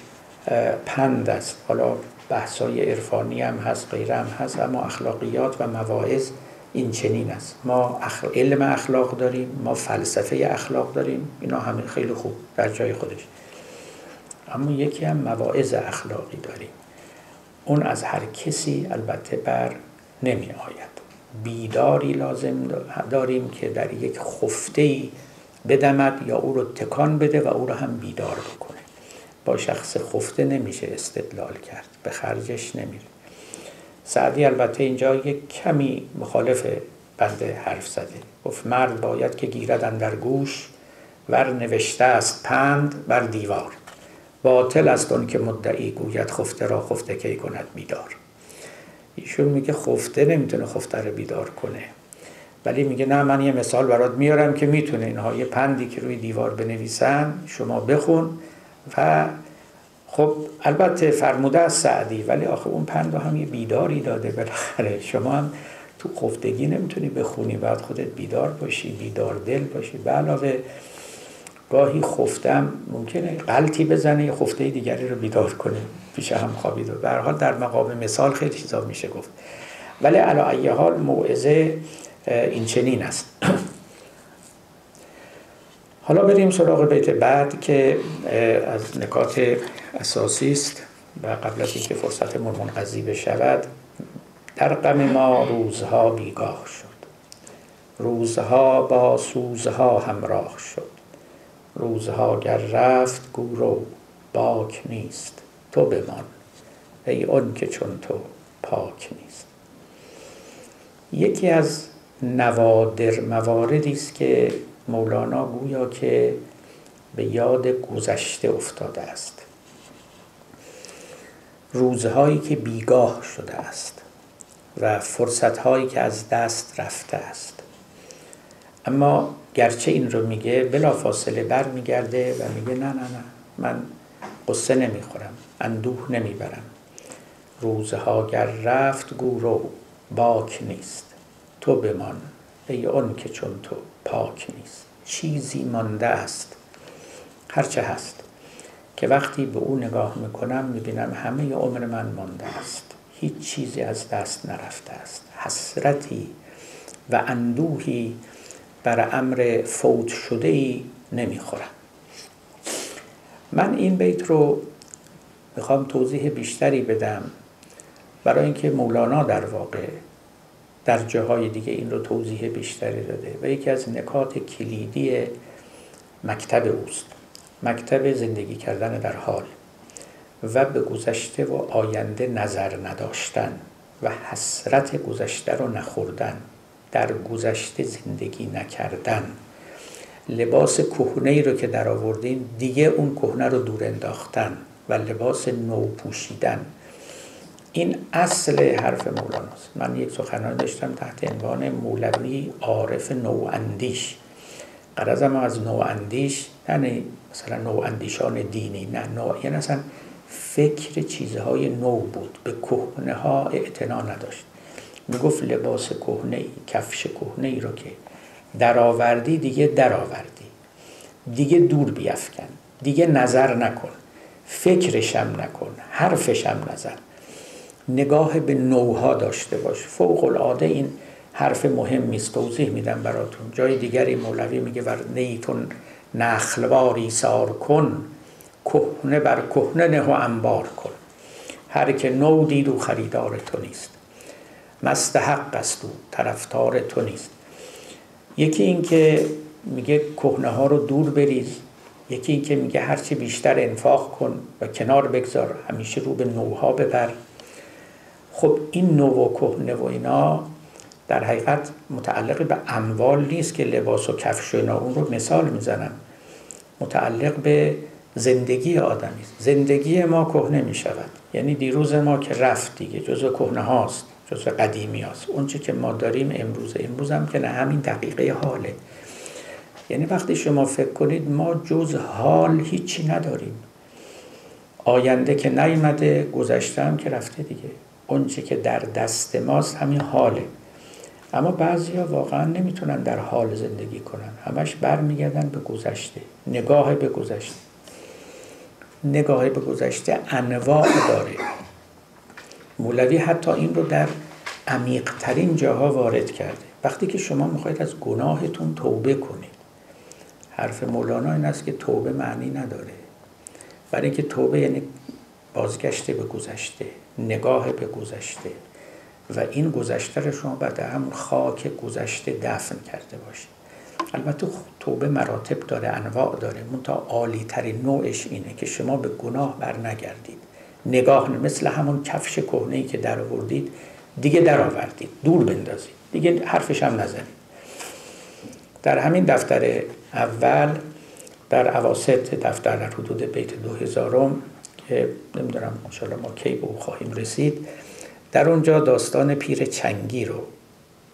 پند است. حالا بحثای عرفانی هم هست غیره هم هست اما اخلاقیات و مواعظ این چنین است. ما علم اخلاق داریم ما فلسفه اخلاق داریم اینا همه خیلی خوب در جای خودش. اما یکی هم مواعظ اخلاقی داریم. اون از هر کسی البته بر نمی آید. بیداری لازم داریم که در یک خفته ای بدمد یا او رو تکان بده و او رو هم بیدار بکنه. با شخص خفته نمیشه استدلال کرد به خرجش نمیره. سعدی البته اینجا یک کمی مخالف بنده حرف زده. گفت مرد باید که گیرد در گوش ور نوشته است پند بر دیوار. باطل است اون که مدعی گوید خفته را خفته کی کند بیدار. ایشون میگه خفته نمی‌تونه خفته رو بیدار کنه. ولی میگه نه من یه مثال برات میارم که می‌تونه. اینها یه پندی که روی دیوار بنویسن شما بخون و خب البته فرموده از سعدی ولی آخه اون پند هم یه بیداری داده بالاخره. شما هم تو خفتگی نمی‌تونی بخونی بعد خودت بیدار باشی بیدار دل باشی. به علاوه گاهی خفتم ممکنه غلطی بزنه یه خفته دیگری رو بیدار کنه پیش هم خوابید. و حال در مقام مثال خیلی چیزا میشه گفت. ولی علا ای حال موعظه این چنین است. حالا بریم سراغ بیت بعد که از نکات اساسی است و قبل از اینکه فرصتمون منقضی بشود در غم ما روزها بیگاه شد. روزها با سوزها همراه شد. روزها گر رفت گورو باک نیست تو بمان ای اون که چون تو پاک نیست. یکی از نوادر مواردی است که مولانا گویا که به یاد گذشته افتاده است. روزهایی که بیگاه شده است و فرصتهایی که از دست رفته است. اما گرچه این رو میگه بلا فاصله بر میگرده و میگه نه نه نه من قصه نمی‌خورم اندوه نمی‌برم. روزها گر رفت گورو باک نیست تو بمان ای اون که چون تو پاک نیست. چیزی مانده است هرچه هست که وقتی به او نگاه می‌کنم می‌بینم همه عمر من مانده است. هیچ چیزی از دست نرفته است. حسرتی و اندوهی بر امر فوت شده ای نمی‌خورم. من این بیت رو می‌خوام توضیح بیشتری بدم برای اینکه مولانا در واقع در جاهای دیگه این رو توضیح بیشتری داده و یکی از نکات کلیدی مکتب اوست مکتب زندگی کردن در حال و به گذشته و آینده نظر نداشتن و حسرت گذشته رو نخوردن. در گذشته زندگی نکردن. لباس کهنه ای رو که در آوردیم دیگه اون کهنه رو دور انداختن و لباس نو پوشیدن. این اصل حرف مولاناست. من یک سخنان داشتم تحت عنوان مولوی عارف نواندیش قرضم از نواندیش یعنی مثلا نواندیشان دینی نه نو یعنی اصلا فکر چیزهای نو بود. به کهنه ها اعتنا نداشت. می‌گفت لباس کهنه ای کفش کهنه ای رو که درآوردی دیگه درآوردی. دیگه دور بیافکن دیگه نظر نکن فکرشم نکن حرفشم نظر نگاه به نوها داشته باش. فوق العاده این حرف مهم است توضیح میدم براتون. جای دیگری مولوی میگه ور نیتون نخلواری سار کن کهنه بر کهنه نه و انبار کن. هر که نو دید و خریدار تو نیست. مستحق است و طرفدار تو نیست. یکی این که میگه کهنه ها رو دور بریز یکی این که میگه هرچی بیشتر انفاق کن و کنار بگذار همیشه رو به نوها ببر. خب این نو و کهنه و اینا در حقیقت متعلق به اموال نیست که لباس و کفش و اینا اون رو مثال می‌زنم. متعلق به زندگی آدمی زندگی ما کهنه می شود یعنی دیروز ما که رفت دیگه جزء کهنه هاست. جزء قدیمی هاست. اونچه که ما داریم امروز امروز هم که نه همین دقیقه حاله. یعنی وقتی شما فکر کنید ما جز حال هیچی نداریم. آینده که نیمده گذشته هم که رفته دیگه. اونچه که در دست ماست همین حاله. اما بعضی ها واقعا نمی‌تونن در حال زندگی کنن. همش برمیگردن به گذشته. نگاه به گذشته. نگاه به گذشته انواع داره. مولوی حتی این رو در عمیقترین جاها وارد کرده. وقتی که شما می‌خواید از گناهتون توبه کنید. حرف مولانا این است که توبه معنی نداره. برای اینکه توبه یعنی بازگشته به گذشته نگاه به گذشته. و این گذشته رو شما بعد هم خاک گذشته دفن کرده باشید. البته توبه مراتب داره انواع داره. منتها عالی ترین نوعش اینه که شما به گناه بر نگردید نگاه مثل همون کفش کهنه که در آوردید دیگه در آوردید. دور بندازید. دیگه حرفش هم نزنید. در همین دفتر اول در عواسط دفتر در حدود بیت دو هزارم که نمی‌دونم انشاءالله ما کی به او خواهیم رسید در اونجا داستان پیر چنگی رو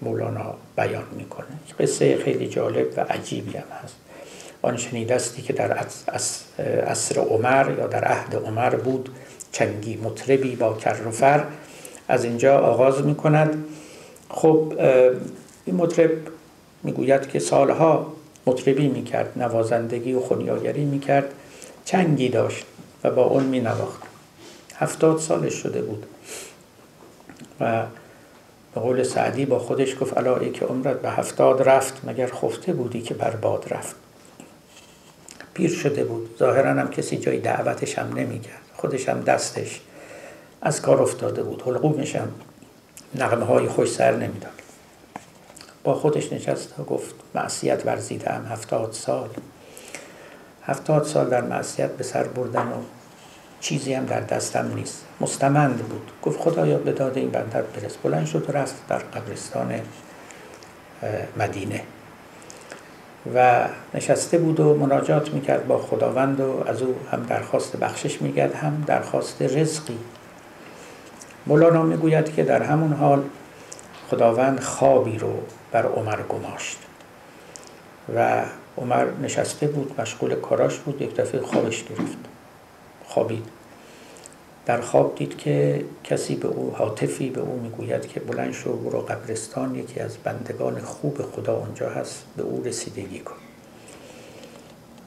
مولانا بیان می‌کنه. قصه خیلی جالب و عجیبی هم هست. آن شنیدستی که در عصر عمر یا در عهد عمر بود. چنگی مطربی با کر از اینجا آغاز می‌کند. خب این مطرب می‌گوید که سالها مطربی می‌کرد نوازندگی و خونیاگری می‌کرد چنگی داشت و با اون مینواخت. هفتاد سالش شده بود و به قول سعدی با خودش گفت علایی که عمرت به هفتاد رفت مگر خفته بودی که بر باد رفت؟ پیر شده بود. ظاهرا هم کسی جای دعوتش هم نمی‌کرد. خودش هم دستش از کار افتاده بود. حلقومش هم نغمه های خوش سر نمی‌داد. با خودش نشست و گفت معصیت ورزیده هم هفتاد سال. هفتاد سال در معصیت به سر بردن و چیزی هم در دستم نیست. مستمند بود. گفت خدایا به داد این بندر برس. بلند شد و رفت در قبرستان مدینه. و نشسته بود و مناجات می‌کرد با خداوند و از او هم درخواست بخشش میگرد هم درخواست رزقی. مولانا می‌گوید که در همون حال خداوند خوابی رو بر عمر گماشت و عمر نشسته بود مشغول کاراش بود یک دفعه خوابش گرفت. خوابید. در خواب دید که کسی به او حاطفی به او می‌گوید که بلند شو برو قبرستان یکی از بندگان خوب خدا اونجا هست به او رسیدگی کن.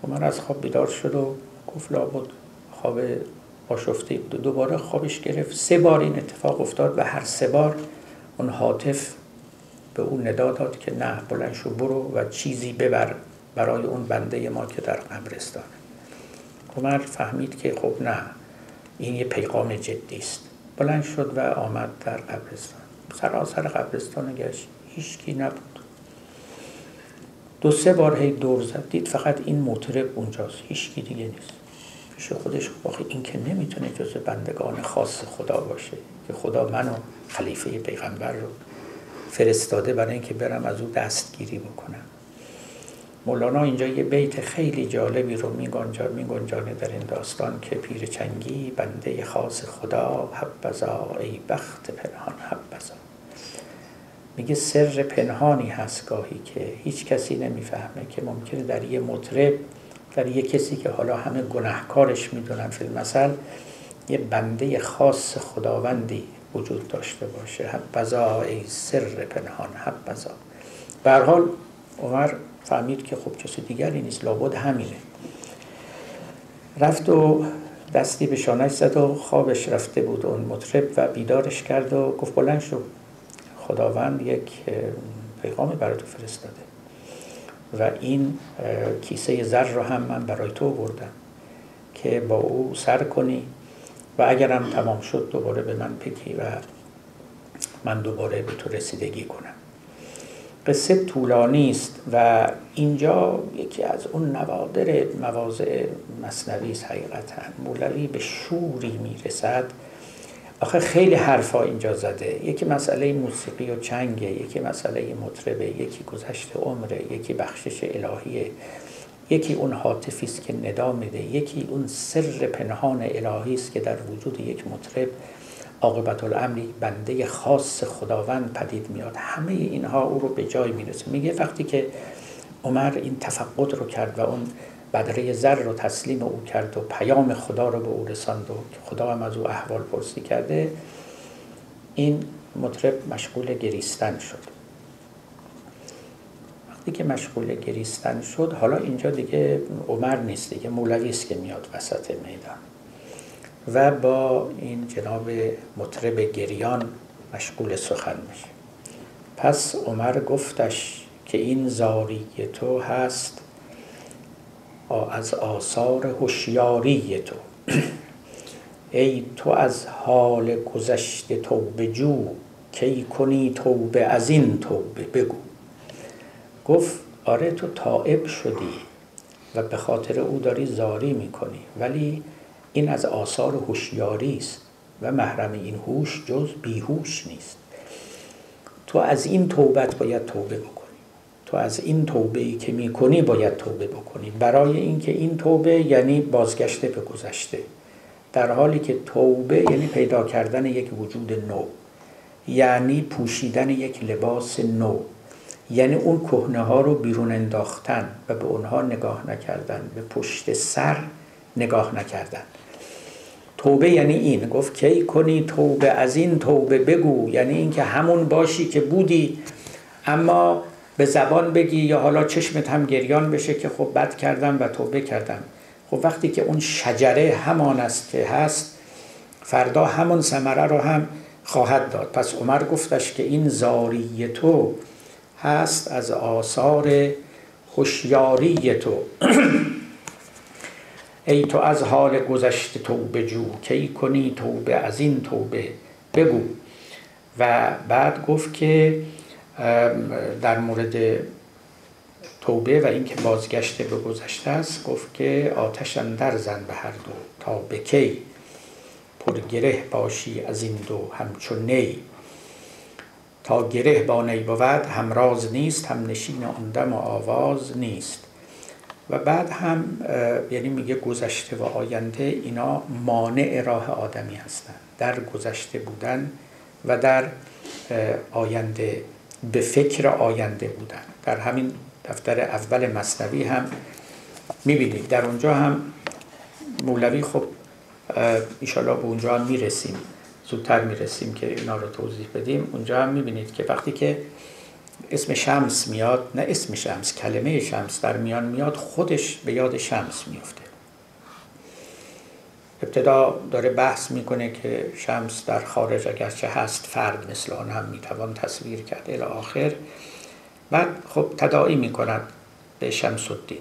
عمر از خواب بیدار شد و گفت لابد خواب آشفته بود. دوباره خوابش گرفت. سه بار این اتفاق افتاد و هر سه بار اون حاطف به او ندا داد که نه بلند شو برو و چیزی ببر برای اون بنده ما که در قبرستانه. عمر فهمید که خب نه. این یه پیغام جدی است. بلند شد و آمد در قبرستان. سراسر قبرستان گشت هیچکی نبود. دو سه بار هی دور زد. دید فقط این مطرب اونجاست. هیچکی دیگه نیست. پیش خودش آخه این که نمی‌تونه جز بندگان خاص خدا باشه که خدا منو خلیفه پیغمبر رو فرستاده برای اینکه برم از او دستگیری بکنم. مولانا اینجا یه بیت خیلی جالبی رو میگنجانه در این داستان که پیر چنگی بنده خاص خدا حبزا ای بخت پنهان حبزا میگه سر پنهانی هست گاهی که هیچ کسی نمی‌فهمه که ممکنه در یه مطرب در یه کسی که حالا همه گناهکارش می‌دونن فی المثل یه بنده خاص خداوندی وجود داشته باشه. حبزا ای سر پنهان حبزا به حال عمر فهمید که خب کسی دیگری نیست لابد همینه. رفت و دستی به شانش زد و خوابش رفته بود اون مطرب و بیدارش کرد و گفت بلند شو. خداوند یک پیغامی برای تو فرستاده و این کیسه زر رو هم من برای تو بردم که با او سر کنی و اگرم تمام شد دوباره به من بگی و من دوباره به تو رسیدگی کنم. قصه طولانی است و اینجا یکی از اون نوادر مواضع مصنوی است حقیقتا. مولوی به شوری می‌رسد. آخه خیلی حرفا اینجا زده. یکی مسئله موسیقی و چنگه یکی مسئله مطربه یکی گذشت عمره یکی بخشش الهیه. یکی اون حاطفی است که ندا میده یکی اون سر پنهان الهی است که در وجود یک مطرب عاقبت الامری بنده خاص خداوند پدید میاد همه اینها او رو به جای می‌رسه. میگه وقتی که عمر این تفقد رو کرد و اون بدره زر رو تسلیم او کرد و پیام خدا رو به او رساند و خدا هم از او احوال پرسی کرده این مطرب مشغول گریستن شد. وقتی که مشغول گریستن شد حالا اینجا دیگه عمر نیست دیگه مولوی است که میاد وسط میدان. و با این جناب مطرب گریان مشغول سخن میشه. پس عمر گفتش که این زاری تو هست از آثار هوشیاری تو. ای تو از حال گذشته توبه جو کی کنی توبه از این توبه بگو. گفت آره تو تائب شدی و به خاطر او داری زاری می‌کنی. ولی این از آثار هوشیاری است و محرم این هوش جز بیهوش نیست. تو از این توبت باید توبه بکنی. تو از این توبه ای که می‌کنی باید توبه بکنی. برای اینکه این توبه یعنی بازگشته به گذشته. در حالی که توبه یعنی پیدا کردن یک وجود نو. یعنی پوشیدن یک لباس نو. یعنی اون کهنه ها رو بیرون انداختن و به اونها نگاه نکردن. به پشت سر نگاه نکردن. توبه یعنی این. گفت کی کنی توبه؟ از این توبه بگو. یعنی اینکه همون باشی که بودی. اما به زبان بگی یا حالا چشمت هم گریان بشه که خب بد کردم و توبه کردم. خب وقتی که اون شجره همان است که هست فردا همون ثمره رو هم خواهد داد. پس عمر گفتش که این زاری تو هست از آثار هوشیاری تو. ای تو از حال گذشته توبه جو کی کنی توبه؟ از این توبه بگو. و بعد گفت که در مورد توبه و اینکه بازگشته به گذشته است گفت که آتش در زن به هر دو تا به کی. گره باشی از این دو همچون نی. تا گره با نی بود همراز نیست هم نشین آن و آواز نیست. و بعد هم یعنی میگه گذشته و آینده اینا مانع راه آدمی هستند در گذشته بودن و در آینده به فکر آینده بودن. در همین دفتر اول مصنوی هم می‌بینید. در اونجا هم مولوی خب ایشالا به اونجا هم می‌رسیم. زودتر می‌رسیم که اینا رو توضیح بدیم. اونجا هم می‌بینید که وقتی که اسم شمس میاد نه اسم شمس کلمه شمس در میان میاد خودش به یاد شمس میفته. ابتدا داره بحث می‌کنه که شمس در خارج اگرچه هست فرد مثل آن هم می‌توان تصویر کرد الی آخر. بعد خب تداعی می‌کند به شمس الدین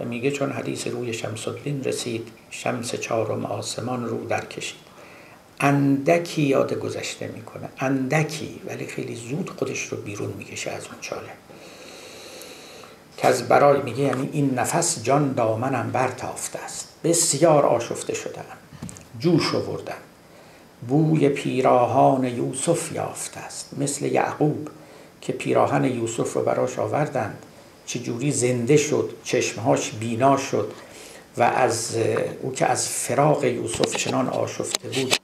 و میگه چون حدیث روی شمس الدین رسید شمس چهارم آسمان رو در کشید. اندکی یاد گذشته می‌کنه. اندکی ولی خیلی زود خودش رو بیرون می‌کشه از اون چاله که از برای میگه یعنی این نفس جان دامنم برتافته است. بسیار آشفته شدم جوش آوردم. بوی پیراهان یوسف یافته است. مثل یعقوب که پیراهن یوسف رو براش آوردند. چجوری زنده شد چشمهاش بینا شد و از او که از فراق یوسف چنان آشفته بود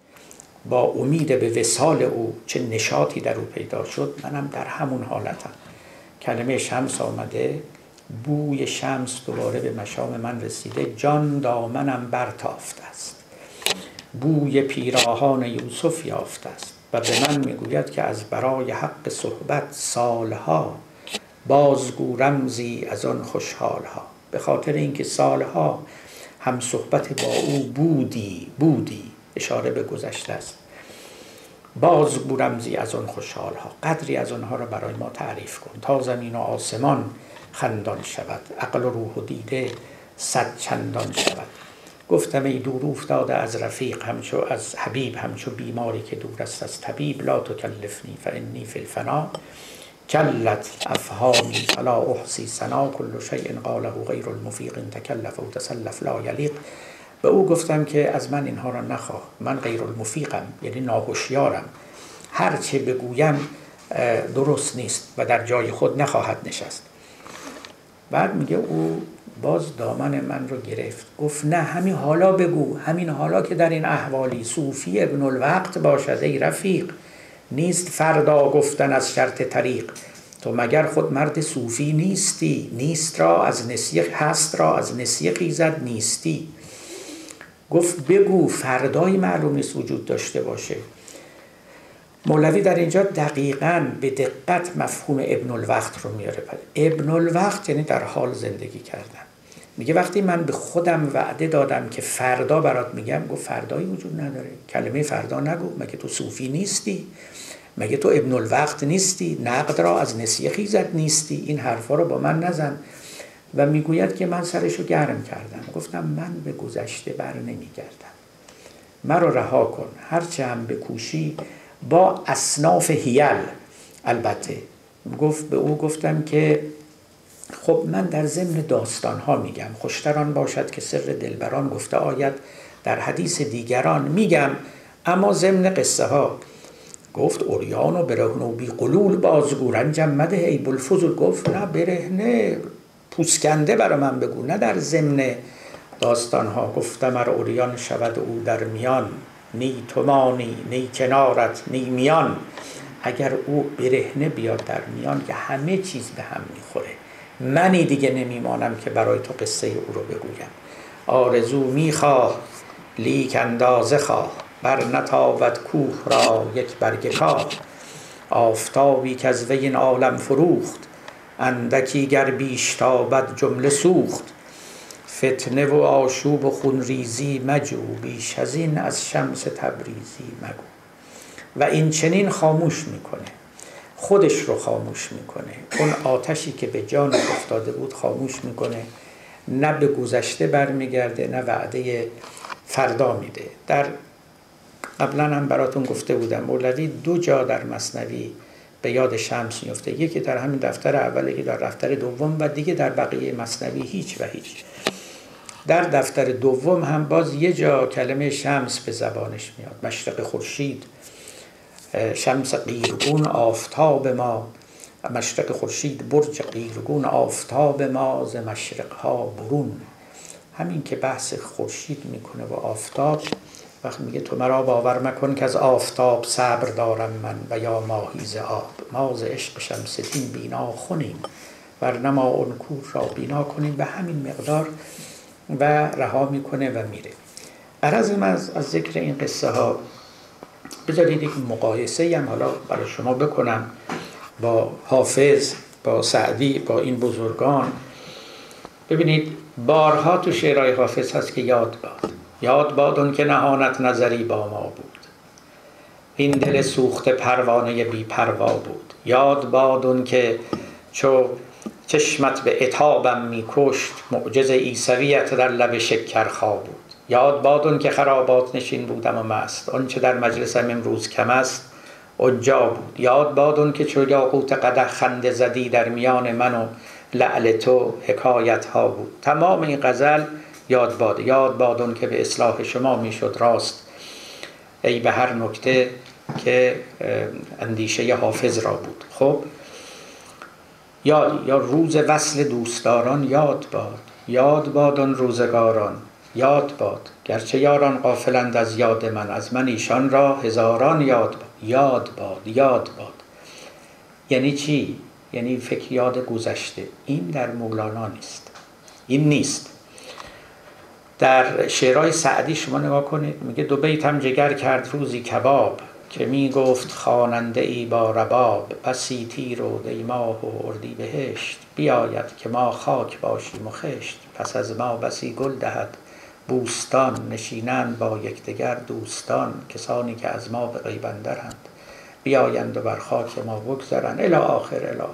با امید به وسال او چه نشاطی در او پیدا شد منم در همون حالتم. کلمه شمس آمده بوی شمس دوباره به مشام من رسیده جان دامنم برتافته است. بوی پیراهان یوسف یافته است. و به من می‌گوید که از برای حق صحبت سالها بازگو رمزی از آن خوشحالها. به خاطر اینکه سالها هم صحبت با او بودی بودی. اشاره به گذشته است. بازگو رمزی از آن خوشحالها قدری از آنها را برای ما تعریف کن. تا زمین و آسمان خندان شود عقل و روح و دیده صد چندان شود. گفتم ای دور افتاده از رفیق همچو از حبیب همچو بیماری که دور است از طبیب لا تکلفنی فانی فی الفنا. کلت افهامی فلا احسی سنا کل شیء قاله غیر المفیق تکلف و تسلف لا یلیق. به او گفتم که از من اینها را نخواه. من غیر المفیقم یعنی ناهوشیارم. هر چه بگویم درست نیست و در جای خود نخواهد نشست. بعد میگه او باز دامن من رو گرفت. گفت نه همین حالا بگو. همین حالا که در این احوالی صوفی ابن الوقت باشد ای رفیق نیست فردا گفتن از شرط طریق. تو مگر خود مرد صوفی نیستی؟ نیست را از نسیه هست را از نسیه خیزد نیستی. گفت بگو فردایی معلوم نیست وجود داشته باشه. مولوی در اینجا دقیقا به دقت مفهوم ابن الوقت رو میاره. ابن الوقت یعنی در حال زندگی کردن. میگه وقتی من به خودم وعده دادم که فردا برات میگم گفت فردایی وجود نداره. کلمه فردا نگو. مگه تو صوفی نیستی؟ مگه تو ابن الوقت نیستی؟ نقد را از نسیه خیزت نیستی؟ این حرفا رو با من نزن. و می‌گوید که من سرشو گرم کردم. گفتم من به گذشته بر نمیگردم. مرا رها کن. هرچه هم بکوشی با اصناف هیل البته گفت به او گفتم که خب من در ضمن داستان ها میگم. خوشتران باشد که سر دلبران گفته آید. در حدیث دیگران میگم. اما ضمن قصه ها گفت اوریان و برهن و بی قلول بازگورن جمده ای بلفزل گفت نه برهنه. پوسکنده برا من بگو. نه در ضمن داستان ها گفتم ار اوریان شود او در میان. نی تومانی نی کنارت نی میان. اگر او برهنه بیاد در میان که همه چیز به هم می‌خوره. منی دیگه نمیمانم که برای تو قصه او رو بگویم. آرزو می‌خواه لیک اندازه خواه. بر نتابت کوه را یک برگ کاه. آفتابی که از وی این عالم فروخت. اندکی گر بیش تابد جمله سوخت. فتنه و آشوب و خونریزی مجو بیش از این از شمس تبریزی مگو. و این چنین خاموش می‌کنه. خودش رو خاموش می‌کنه. اون آتشی که به جان افتاده بود خاموش می‌کنه. نه به گذشته برمیگرده نه وعده فردا میده. در قبلا هم براتون گفته بودم مولوی دو جا در مصنوی به یاد شمس میفته یکی در همین دفتر اول یکی در دفتر دوم و دیگه در بقیه مصنوی هیچ و هیچ. در دفتر دوم هم باز یه جا کلمه شمس به زبانش میاد. مشرق خورشید. شمس قیرگون آفتاب ما. مشرق خورشید برج قیرگون آفتاب ما ز مشرق ها برون. همین که بحث خورشید می‌کنه و آفتاب وقتی میگه تو مرا باور مکن که از آفتاب صبر دارم من و یا ماهی ز آب. ما عشق شمس دین بینا خونیم ورنما اون کور را بینا کنیم به همین مقدار و رها می‌کنه و میره. عرض از, از ذکر این قصه ها بذارید یک مقایسه هم حالا برای شما بکنم با حافظ با سعدی با این بزرگان. ببینید بارها تو شعرهای حافظ هست که یاد باد یاد باد اون که نهانت نظری با ما بود. این دل سوخت پروانه بی پروا بود. یاد باد اون که چو چشمت به اتابم میکشت معجز ایسویت در لب شکرخا بود. یاد باد که خرابات نشین بودم و مست آنچه در مجلسم امروز کم است اجا بود. یاد باد که چو یاقوت قدح خنده زدی در میان من و لعل تو حکایت ها بود. تمام این غزل یاد باد یاد باد که به اصلاح شما می‌شد راست. ای به هر نکته که اندیشه حافظ را بود. خب؟ یاد یا روز وصل دوستداران یاد باد یاد باد آن روزگاران یاد باد. گرچه یاران قافلند از یاد من از من ایشان را هزاران یاد باد یاد باد یاد باد. یعنی چی؟ یعنی فکر یاد گذشته. این در مولانا نیست. این نیست. در شعرهای سعدی شما نگاه کنید میگه دو بیتم جگر کرد روزی کباب که می گفت خواننده ای با رباب بسی تیر و دیماه و اردی بهشت بیاید که ما خاک باشیم و خشت پس از ما بسی گل دهد. بوستان نشینند با یکدیگر دوستان کسانی که از ما به غیبندرند بیایند و بر خاک ما بگذرند. الی آخر الی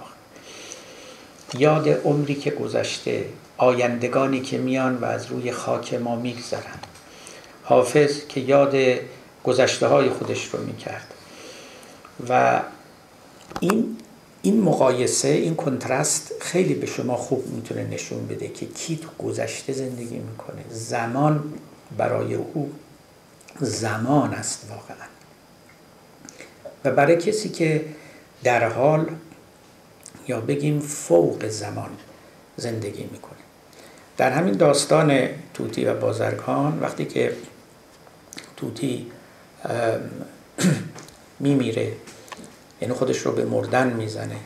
یاد عمری که گذشته آیندگانی که میان و از روی خاک ما میگذرن حافظ که یاد گذشته های خودش رو می‌کرد. و این این مقایسه این کنترست خیلی به شما خوب می‌تونه نشون بده که کی تو گذشته زندگی می‌کنه. زمان برای او زمان است واقعا. و برای کسی که در حال یا بگیم فوق زمان زندگی می‌کنه. در همین داستان توتی و بازرگان وقتی که توتی میمیره یعنی خودش رو به مردن می‌زنه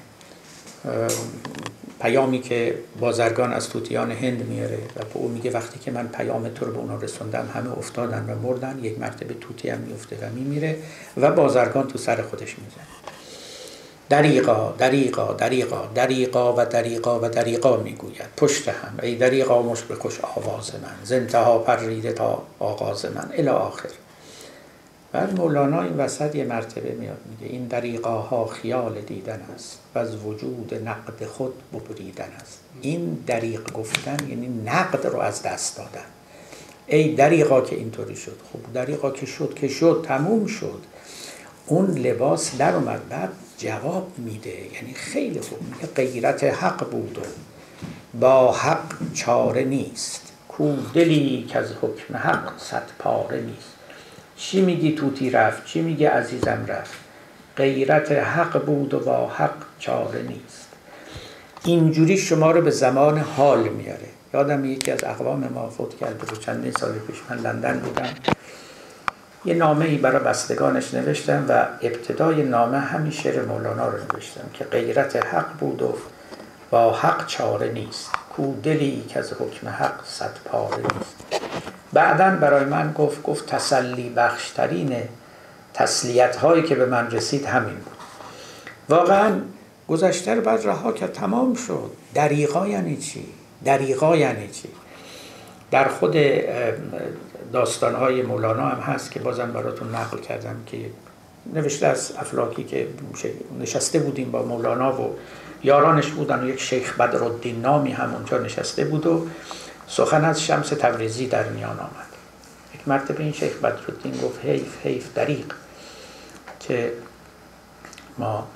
پیامی که بازرگان از توتیان هند میاره و به او میگه وقتی که من پیام تو رو به اونا رسوندم همه افتادن و مردن یک مرتبه توتی هم میفته و میمیره و بازرگان تو سر خودش می‌زنه. دریقا دریقا دریقا دریقا و دریقا و دریقا می‌گوید. پشت هم. ای دریقا مش بکش آواز من. زنتها پریده تا آغاز من. الی آخر. بعد مولانا این وسط یه مرتبه میاد میگه این دریقاها خیال دیدن است و از وجود نقد خود ببریدن است. این دریق گفتن یعنی نقد رو از دست دادن. ای دریقا که اینطوری شد. خب دریقا که شد که شد تموم شد. اون لباس در اومد. بعد جواب میده. یعنی خیلی خوب. میگه غیرت حق بود و با حق چاره نیست. کو دلی که از حکم حق صد پاره نیست. چی میگی توتی رفت؟ چی میگه عزیزم رفت؟ غیرت حق بود و با حق چاره نیست. اینجوری شما رو به زمان حال میاره. یادم یکی از اقوام ما فوت کرده بود. چند سال پیش من لندن بودم. یه نامه ای برای بستگانش نوشتم و ابتدای نامه همین شعر مولانا رو نوشتم که غیرت حق بود و با حق چاره نیست کو دلی که از حکم حق صد پاره نیست بعدا برای من گفت گفت تسلی بخشترین تسلیت هایی که به من رسید همین بود واقعا گذشته رو بعد رها کرد تمام شد دریقا یعنی چی؟ دریقا یعنی چی؟ در خود داستان های مولانا هم هست که بازم براتون نقل کردم که نوشته از افلاکی که نشسته بودیم با مولانا و یارانش بودن و یک شیخ بدرالدین نامی هم اونجا نشسته بود و سخن از شمس تبریزی در میان آمد یک مرتبه این شیخ بدرالدین گفت حیف حیف دریق که ما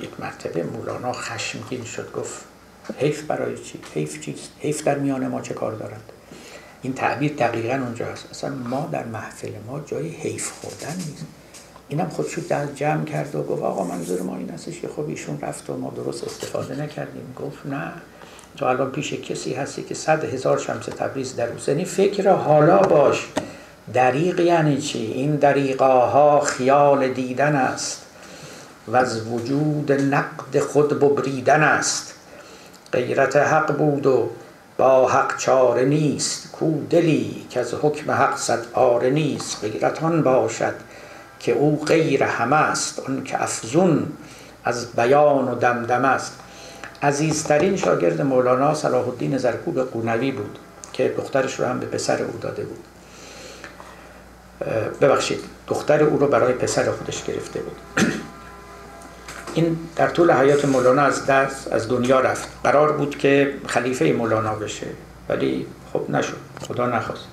یک مرتبه مولانا خشمگین شد گفت حیف برای چی؟ حیف چیست؟ حیف در میان ما چه کار دارد؟ این تعبیر دقیقا اونجا هست. اصلا ما در محفل ما جای حیف خوردن نیست. اینم خودشو در جمع کرد و گفت آقا منظور ما این هستش که خب ایشون رفت و ما درست استفاده نکردیم. گفت نه. تو الان پیش کسی هستی که صد هزار شمس تبریز در یعنی فکر حالا باش. دریق یعنی چی؟ این دریقاها خیال دیدن است. و از وجود نقد خود ببریدن است. غیرت حق بود و با حق چاره نیست کو دلی که از حکم حق صد آره نیست. غیرتان باشد که او غیر همه است اون که افزون از بیان و دمدم است. عزیزترین شاگرد مولانا صلاح الدین زرکوب قونوی بود که دخترش رو هم به پسر او داده بود. ببخشید دختر او رو برای پسر خودش گرفته بود. این در طول حیات مولانا از دست از دنیا رفت. قرار بود که خلیفه مولانا بشه ولی خب نشد. خدا نخواست.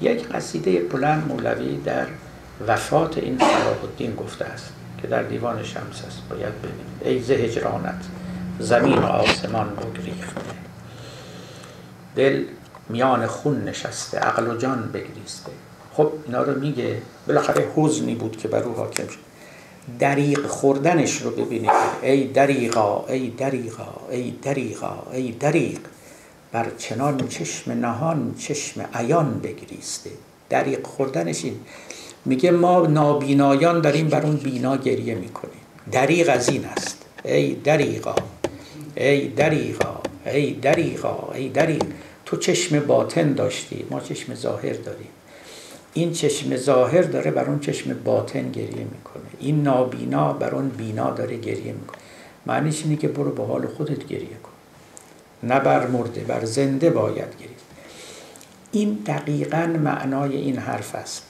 یک قصیده بلند مولوی در وفات این صلاح الدین گفته است که در دیوان شمس است. باید ببینید ای زه هجرانت زمین و آسمان بگریخته دل میان خون نشسته عقل و جان بگریسته. خب اینا رو میگه. بالاخره حزنی بود که بر او حاکم شد. دریق خوردنش رو ببینید ای دریقا ای دریقا ای دریقا ای دریق بر چنان چشم نهان چشم عیان بگریسته. دریق خوردنش این. میگه ما نابینایان داریم بر اون بینا گریه می‌کنیم. دریق از این است. ای دریقا ای دریقا ای دریقا ای دریق تو چشم باطن داشتی ما چشم ظاهر داریم. این چشم ظاهر داره بر اون چشم باطن گریه می‌کنه. این نابینا بر اون بینا داره گریه می‌کنه. معنیش اینه که برو به حال خودت گریه کن. نه بر مرده بر زنده باید گریه این دقیقا معنای این حرف است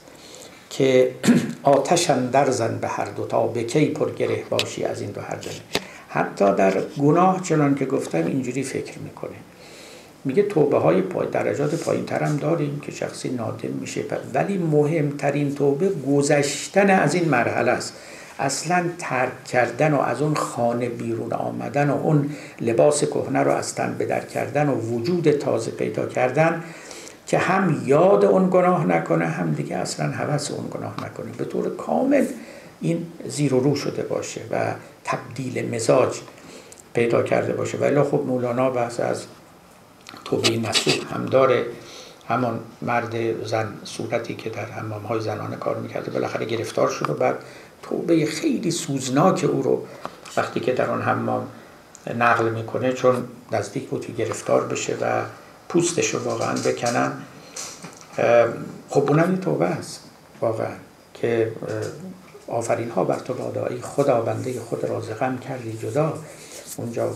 که آتشن در زن به هر دو تا به کی پر گره باشی از این دو هر جنه حتی در گناه چنان که گفتم اینجوری فکر می‌کنه. میگه توبه های پای درجات پایین ترم داریم که شخصی نادم میشه. ولی مهمترین توبه گذشتن از این مرحله است. اصلا ترک کردن و از اون خانه بیرون آمدن و اون لباس کهنه رو از تن بدر کردن و وجود تازه پیدا کردن که هم یاد اون گناه نکنه هم دیگه اصلا حوث اون گناه نکنه. به طور کامل این زیر و رو شده باشه و تبدیل مزاج پیدا کرده باشه. ولی خب مولانا بحث از توبه نسوح هم داره. همان مرد زن صورتی که در حمام های زنانه کار می‌کرده بالاخره گرفتار شد و بعد توبه خیلی سوزناک او رو وقتی که در آن حمام نقل می‌کنه چون نزدیک بود که گرفتار بشه و پوستش رو واقعا بکنن. خب اونم یه توبه است واقعا که آفرین ها بر تو بادایی خدا بنده خود را غم کردی جدا. اونجا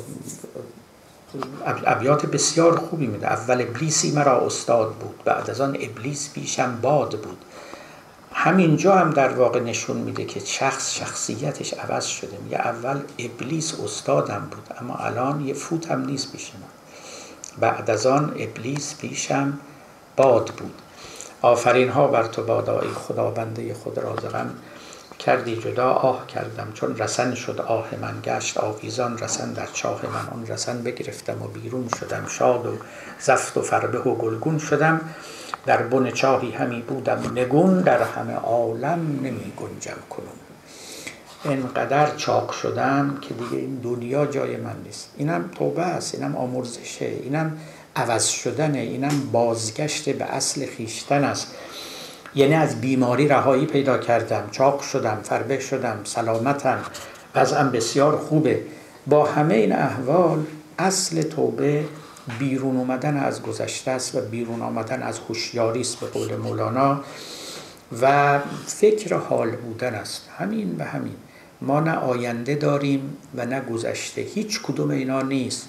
ابیات بسیار خوبی میده. اول ابلیسی مرا استاد بود بعد از آن ابلیس بیشم باد بود. همینجا هم در واقع نشون میده که شخص شخصیتش عوض شده. میگه اول ابلیس استادم بود اما الان یه فوت هم نیست پیش من بعد از آن ابلیس پیشم باد بود. آفرین ها بر تو بادایی خدا بنده خود رازقم کردی جدا آه کردم چون رسن شد آه من گشت آویزان رسن در چاه من اون رسن بگرفتم و بیرون شدم شاد و زفت و فربه و گلگون شدم در بن چاهی همی بودم نگون در همه عالم نمی گنجم کنم انقدر چاق شدم که دیگه این دنیا جای من نیست. اینم توبه است اینم آمرزشه اینم عوض شدنه اینم بازگشت به اصل خیشتن است. یعنی از بیماری رهایی پیدا کردم چاق شدم فربه شدم سلامتم. وضعم بسیار خوبه. با همه این احوال اصل توبه بیرون اومدن از گذشته است و بیرون آمدن از هوشیاری است به قول مولانا. و فکر حال بودن است. همین و همین. ما نه آینده داریم و نه گذشته. هیچ کدوم اینا نیست.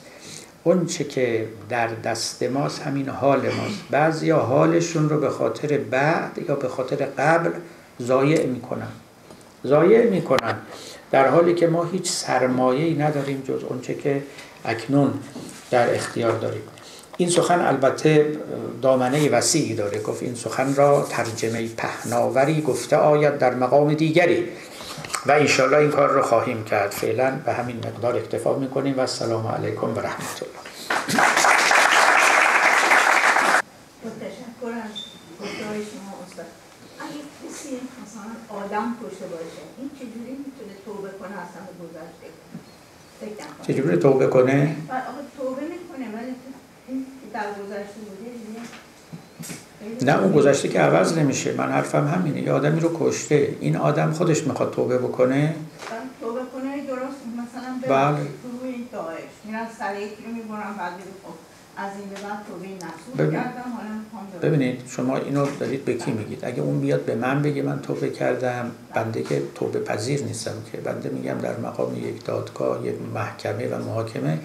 چه که در دست ماست همین حال ماست. بعضی حالشون رو به خاطر بعد یا به خاطر قبل ضایع می‌کنن. ضایع می‌کنن. در حالی که ما هیچ سرمایه‌ای نداریم جز اونچه که اکنون در اختیار داریم. این سخن البته دامنه وسیعی داره. گفت این سخن را ترجمه پهناوری گفته آید در مقام دیگری. و انشالله این کار رو خواهیم کرد. فعلا به همین مقدار اکتفا می‌کنیم و السلام علیکم و رحمت الله. آدم کشته باشه این چجوری می‌تونه توبه کنه اصلا گذشته؟ چجوری توبه کنه؟ توبه می‌کنه ولی در گذشته بوده نه اون گذشته که عوض نمیشه. من حرفم همینه. یه آدمی رو کشته. این آدم خودش می‌خواد توبه بکنه. توبه کنه درست. مثلا بله. روی داعش. میرن سر یکی رو می‌برن بعد خب از این به بعد توبه نسوح کردم ببینید شما اینو دارید به کی میگید؟ اگه اون بیاد به من بگه من توبه کردم بنده که توبه پذیر نیستم که. بنده میگم در مقام یک دادگاه یک محکمه و محاکمه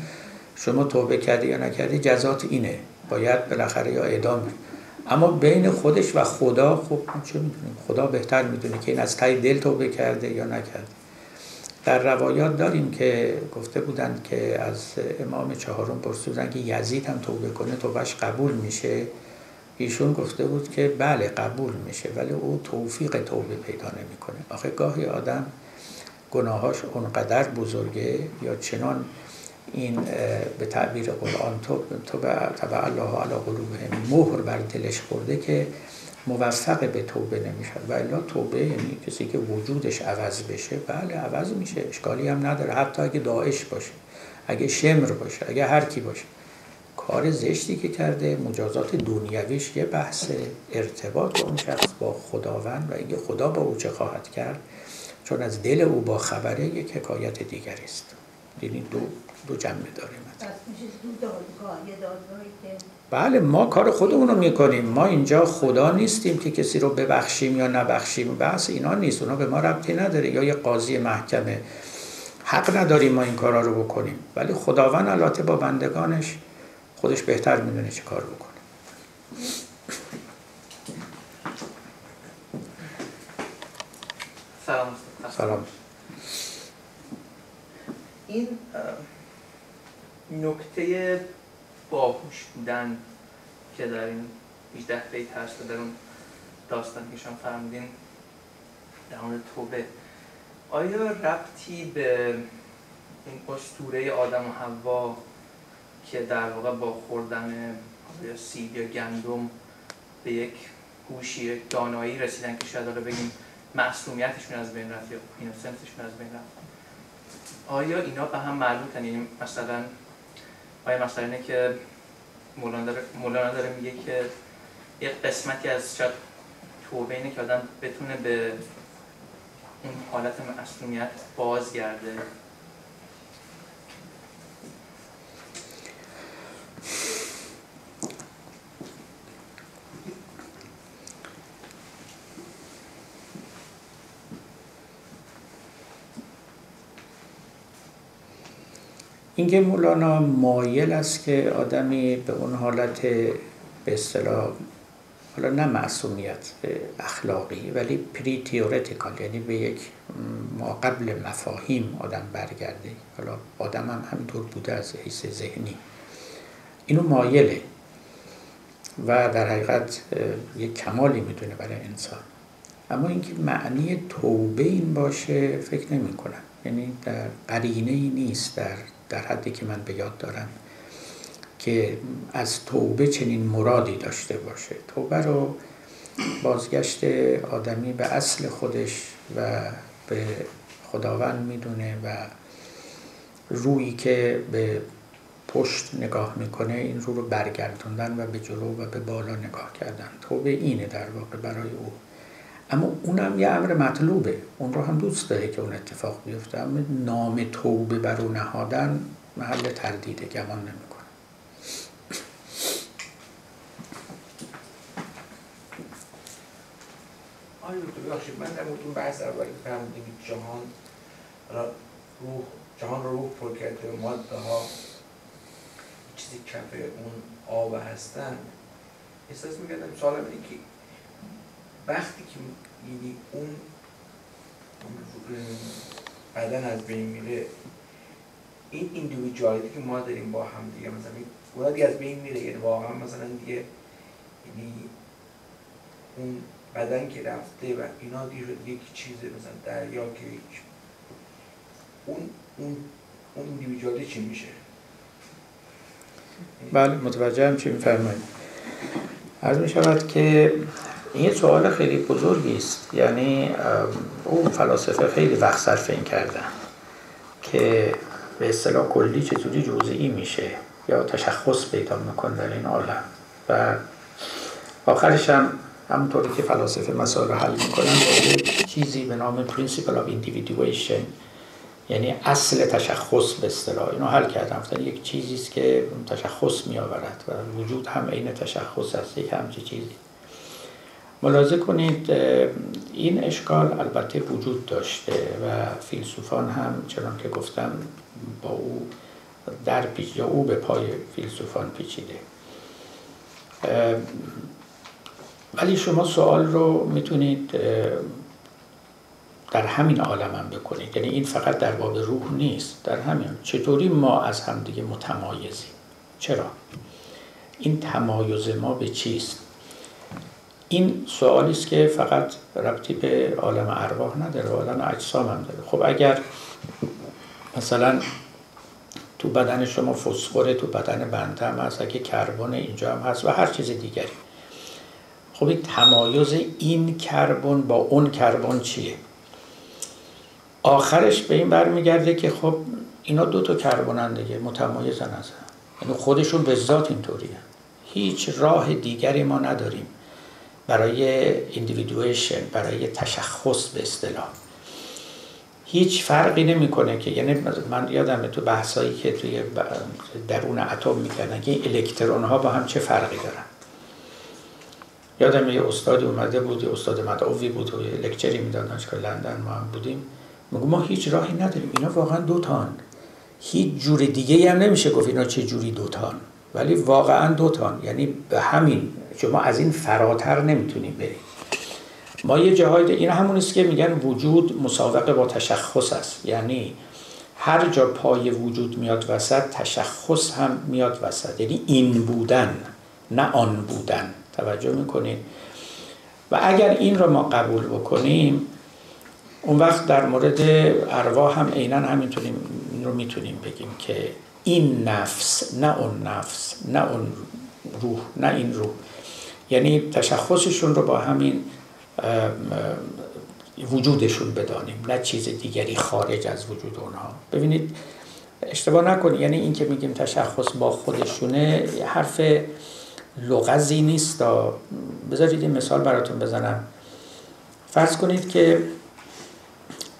شما توبه کردی یا نکردی جزات اینه. باید بالاخره یا اعدام. اما بین خودش و خدا خب چه می‌دونیم؟ خدا بهتر می‌دونه که این از تای دل توبه کرده یا نکرده. در روایات داریم که گفته بودند که از امام چهارم پرسیدن که یزید هم توبه کنه توبهش قبول میشه؟ ایشون گفته بود که بله قبول میشه ولی او توفیق توبه پیدا نمی‌کنه. آخه گاهی آدم گناهاش اونقدر بزرگه یا چنان این به تعبیر قرآن تو تبع الله علی قلوبهم مهر بر دلش خورده که موفق به توبه نمی‌شد. و الا توبه یعنی کسی که وجودش عوض بشه. بله عوض میشه. اشکالی هم نداره. حتی اگه داعش باشه اگه شمر باشه اگه هر کی باشه. کار زشتی که کرده مجازات دنیویش یه بحث ارتباط اون شخص با خداوند و اینکه خدا با او چه خواهد کرد. چون از دل او با خبره یک حکایت دیگری است. یعنی دو دو جنبه داریم. بله ما کار خودمون رو می‌کنیم. ما اینجا خدا نیستیم که کسی رو ببخشیم یا نبخشیم. بحث اینا نیست. اونا به ما ربطی نداره. یا یه قاضی محکمه. حق نداریم ما این کارا رو بکنیم. ولی خداوند البته با بندگانش خودش بهتر می‌دونه چه کار بکنه. سلام. سلام. این نکته باهوش بودن که در این 18 بیت هست و در اون داستان که شما فرمودین در مورد توبه. آیا ربطی به این اسطوره آدم و حوا که در واقع با خوردن یا سید یا گندم به یک هوشی دانایی رسیدن که شاید حالا بگیم معصومیتشون از بین رفت یا اینوسنسشون از بین رفت؟ آیا اینا به هم مربوطن؟ یعنی مثلا آیا مثلا اینه که مولانا داره, مولانا داره میگه که یک قسمتی از شاید توبه اینه که آدم بتونه به اون حالت معصومیت بازگرده. اینکه مولانا مایل است که آدمی به اون حالت به اصطلاح حالا نه معصومیت اخلاقی ولی پری تیورتیکال یعنی به یک ما قبل مفاهیم آدم برگرده. حالا آدم هم همینطور بوده از حیث ذهنی. اینو مایله. و در حقیقت یک کمالی می‌دونه برای انسان. اما اینکه معنی توبه این باشه فکر نمی کنم یعنی در قرینه ای نیست در در حدی که من به یاد دارم که از توبه چنین مرادی داشته باشه. توبه رو بازگشت آدمی به اصل خودش و به خداوند می‌دونه و رویی که به پشت نگاه می‌کنه این رو رو برگردوندن و به جلو و به بالا نگاه کردن. توبه اینه در واقع برای او. اما اونم یه امر مطلوبه. اون رو هم دوست داره که اون اتفاق بیفته. اما نام توبه بر او نهادن محل تردیده گمان نمی‌کنه. آیا ببخشید من در مورد اون بحث اولی فرمودیم که جهان روح جهان رو روح پر کرده ماده ها چیزی کف اون آب هستن احساس می‌کردم سوالم اینه که وقتی که یعنی اون بدن از بین میره این ایندیویدوالیتی که ما داریم با هم دیگه مثلا اونا دیگه از بین میره یعنی واقعا مثلا دیگه یعنی اون بدن که رفته و اینا دیگه یک چیز مثلا دریا که اون اون اون ایندیویدوالیتی چی میشه؟ بله متوجه هم چی میفرمایید. عرض می که این سوال خیلی بزرگی است. یعنی اون فلاسفه خیلی وقت صرف این کردن که به اصطلاح کلی چطوری جزئی میشه یا تشخص پیدا می‌کنه در این عالم. و آخرش هم همونطوری که فلاسفه مسائل رو حل می‌کنن چیزی به نام Principle of Individuation یعنی اصل تشخص به اصطلاح. اینو حل کردن. گفتن یک چیزی است که تشخص می آورد و وجود هم عین تشخص است. یک همچی چیزی. ملاحظه کنید این اشکال البته وجود داشته و فیلسوفان هم چنان که گفتم با او در پیچ یا او به پای فیلسوفان پیچیده. ولی شما سوال رو می‌تونید در همین عالم هم بکنید. یعنی این فقط در باب روح نیست در همین. چطوری ما از همدیگه متمایزیم؟ چرا؟ این تمایز ما به چیست؟ این سوالی است که فقط ربطی به عالم ارواح نداره عالم اجسام هم داره. خب اگر مثلا تو بدن شما فسفره تو بدن بنده هم هست اگه کربن اینجا هم هست و هر چیز دیگری. خب این تمایز این کربن با اون کربن چیه؟ آخرش به این برمیگرده که خب اینا دو تا کربنن دیگه متمایزن از هم. یعنی خودشون به ذات اینطوریه. هیچ راه دیگری ما نداریم. برای اندیویدویشن برای تشخص به اصطلاح. هیچ فرقی نمی‌کنه که یعنی من یادم تو بحثایی که توی درون اتم می‌کردن که الکترون ها با هم چه فرقی دارن؟ یادم یه استاد اومده بود یه استاد مدعوی بود و یه لکچری می‌داد دانشگاه لندن ما هم بودیم. میگو ما هیچ راهی نداریم اینا واقعا دو تان. هیچ جور دیگه هم نمیشه گفت اینا چه جوری دو تان. ولی واقعا دو تان یعنی به همین شما از این فراتر نمی‌تونیم بریم. ما یه جاهای این همون است که میگن وجود مسابقه با تشخص است. یعنی هر جا پای وجود میاد وسط تشخص هم میاد وسط. یعنی این بودن نه آن بودن. توجه می‌کنید؟ و اگر این رو ما قبول بکنیم اون وقت در مورد ارواح هم عینا همینطوریم رو می‌تونیم بگیم که این نفس نه اون نفس نه اون روح نه این روح. یعنی تشخصشون رو با همین وجودشون بدانیم نه چیز دیگری خارج از وجود اونها. ببینید اشتباه نکنید. یعنی این که میگیم تشخص با خودشونه حرف لغزی نیست. بذارید این مثال براتون بزنم. فرض کنید که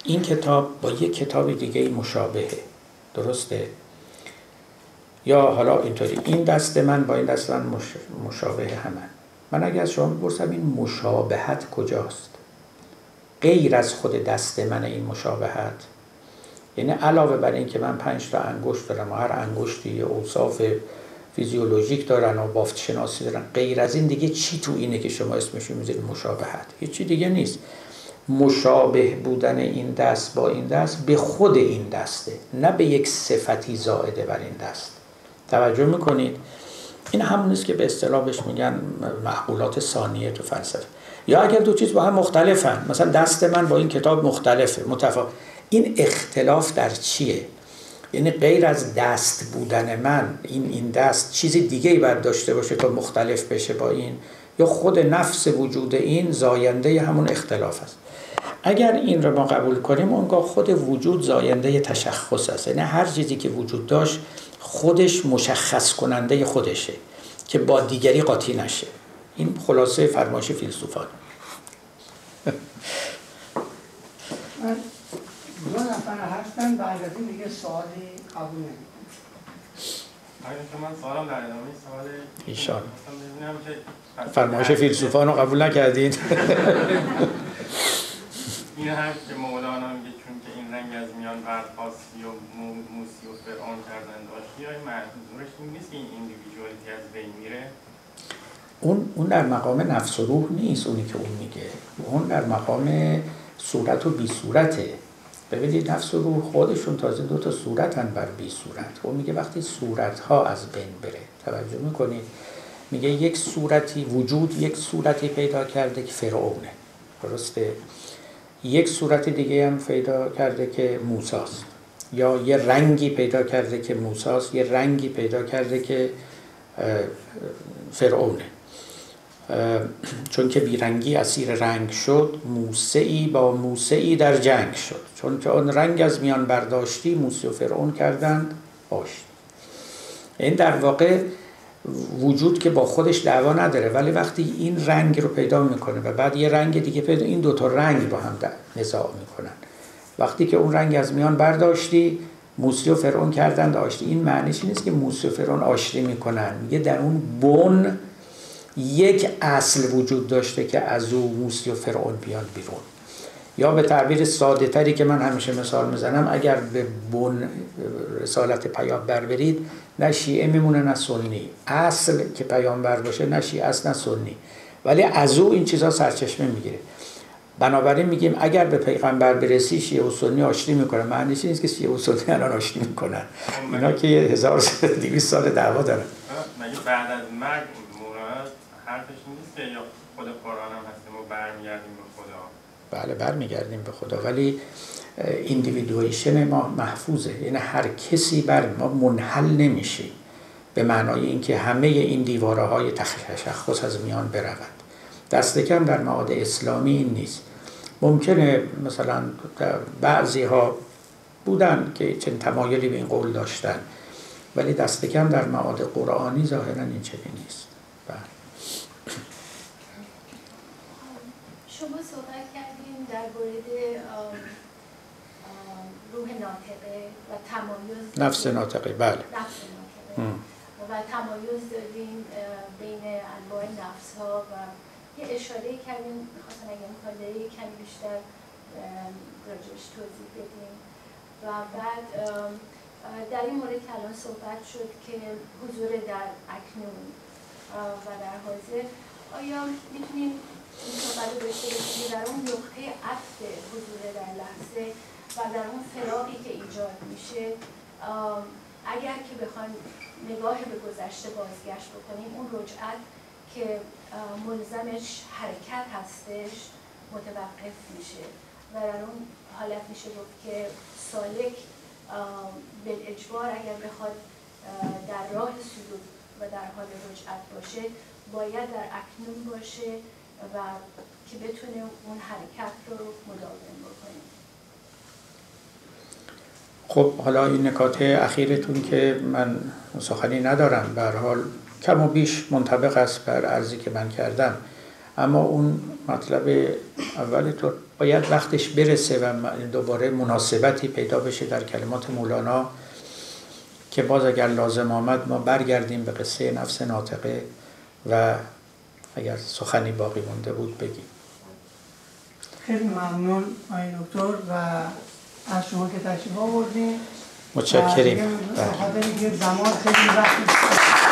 این کتاب با یک کتاب دیگه مشابهه. درسته؟ یا حالا اینطوری. این دست من با این دست من مشابه همه. من اگر از شما بپرسم این مشابهت کجاست؟ غیر از خود دست من این مشابهت. یعنی علاوه بر این که من پنج تا انگشت دارم و هر انگشتی اوصاف فیزیولوژیک دارن و بافت شناسی دارن غیر از این دیگه چی تو اینه که شما اسمشو می‌ذارید مشابهت؟ چی دیگه نیست. مشابه بودن این دست با این دست به خود این دسته نه به یک صفتی زائده بر این دست. توجه می‌کنید؟ این همون است که به اصطلاح بهش میگن معقولات ثانیه تو فلسفه. یا اگر دو چیز با هم مختلفن مثلا دست من با این کتاب مختلفه متفاوت این اختلاف در چیه؟ یعنی غیر از دست بودن من این این دست چیز دیگه ای باید داشته باشه که مختلف بشه با این؟ یا خود نفس وجود این زاینده همون اختلاف است. اگر این رو ما قبول کنیم اونگاه خود وجود زاینده تشخص است. یعنی هر چیزی که وجود داشت خودش مشخص کننده خودشه که با دیگری قاطی نشه. این خلاصه فرمایش فیلسوفان. دو نفر هستن بعد از این دیگه سوالی قبول من سوالم در ادامه سوال ایشان. فرمایش فیلسوفان رو قبول نکردین. این هم که مولانا میگه چون که این رنگ از میان برخواستی و موسی و فرعون کردن داشتی یا منظورش این نیست که این ایندیویدوالیتی از بین میره؟ اون اون در مقام نفس و روح نیست اونی که اون میگه. اون در مقام صورت و بی صورته. ببینید نفس و روح خودشون تازه دو تا صورتن بر بی صورت. اون میگه وقتی صورت ها از بین بره توجه می‌کنید؟ میگه یک صورتی وجود یک صورتی پیدا کرده که فرعونه. درسته؟ یک صورت دیگه هم پیدا کرده که موساست. یا یه رنگی پیدا کرده که موساست یه رنگی پیدا کرده که فرعونه. چون که بیرنگی اسیر رنگ شد موسعی با موسعی در جنگ شد. چون که آن رنگ از میان برداشتی موسی و فرعون کردند آشت این در واقع وجود که با خودش دعوا نداره ولی وقتی این رنگ رو پیدا می‌کنه و بعد یه رنگ دیگه پیدا این دوتا رنگ با هم نزاع می‌کنن. وقتی که اون رنگ از میان برداشتی موسی و فرعون کردند آشتی. این معنیش نیست که موسی و فرعون آشتی می‌کنن؟ میگه در اون بن یک اصل وجود داشته که از او موسی و فرعون بیان بیرون. یا به تعبیر ساده تری که من همیشه مثال می‌زنم اگر به بن رسالت پیامبر برید نه شیعه میمونه نه سنی. اصل که پیامبر باشه نه شیعه است نه سنی. ولی از او این چیزها سرچشمه می‌گیره. بنابراین میگیم اگر به پیغمبر برسی شیعه و سنی آشتی می‌کنن. معنیش نیست که شیعه و سنی الان آشتی می‌کنن. اینا که 1200 سال دعوا دارن. مگه بعد از مرگ حرفش نیست یا خود قرآن هم هست ما برمیگردیم بله برمیگردیم به خدا. ولی ایندیویدویشن ما محفوظه. یعنی هر کسی بر ما منحل نمیشه به معنای اینکه همه این دیواره های تشخص از میان برود. دست کم در معاد اسلامی این نیست. ممکنه مثلا بعضی ها بودن که چند تمایلی به این قول داشتن ولی دست کم در معاد قرآنی ظاهرا این چنین نیست بله شما صحبت کردیم در مورد روح ناطقه و تمایز نفس ناطقه بله. نفس ناطقه و تمایز دادیم بین انواع نفس ها و یه اشاره کردیم می‌خواستم اگه امکان داره کمی بیشتر راجبش توضیح بدیم. و بعد در این مورد کلان صحبت شد که حضور در اکنون و در حاضر آیا می‌تونیم این صحبت رو داشته باشیم در اون نقطه عطف حضور در لحظه و در اون فراقی که ایجاد میشه اگر که بخوایم نگاه به گذشته بازگشت بکنیم اون رجعت که ملزمش حرکت هستش متوقف میشه. و در اون حالت میشه گفت که سالک به اجبار اگر بخواد در راه صدور و در حال رجعت باشه باید در اکنون باشه و که بتونه اون حرکت رو مداوم بکنه. خب حالا این نکات اخیرتون که من سخنی ندارم. به حال کم و بیش منطبق است بر ارزی که من کردم. اما اون مطلب اول تو باید وقتش برسه و دوباره مناسبتی پیدا بشه در کلمات مولانا که باز اگر لازم آمد ما برگردیم به قصه نفس ناطقه و اگر سخنی باقی مونده بود بگیم. خیلی ممنون آقای دکتر و از شما که تشریف آوردیم متشکریم. خاطر زمان خیلی وقت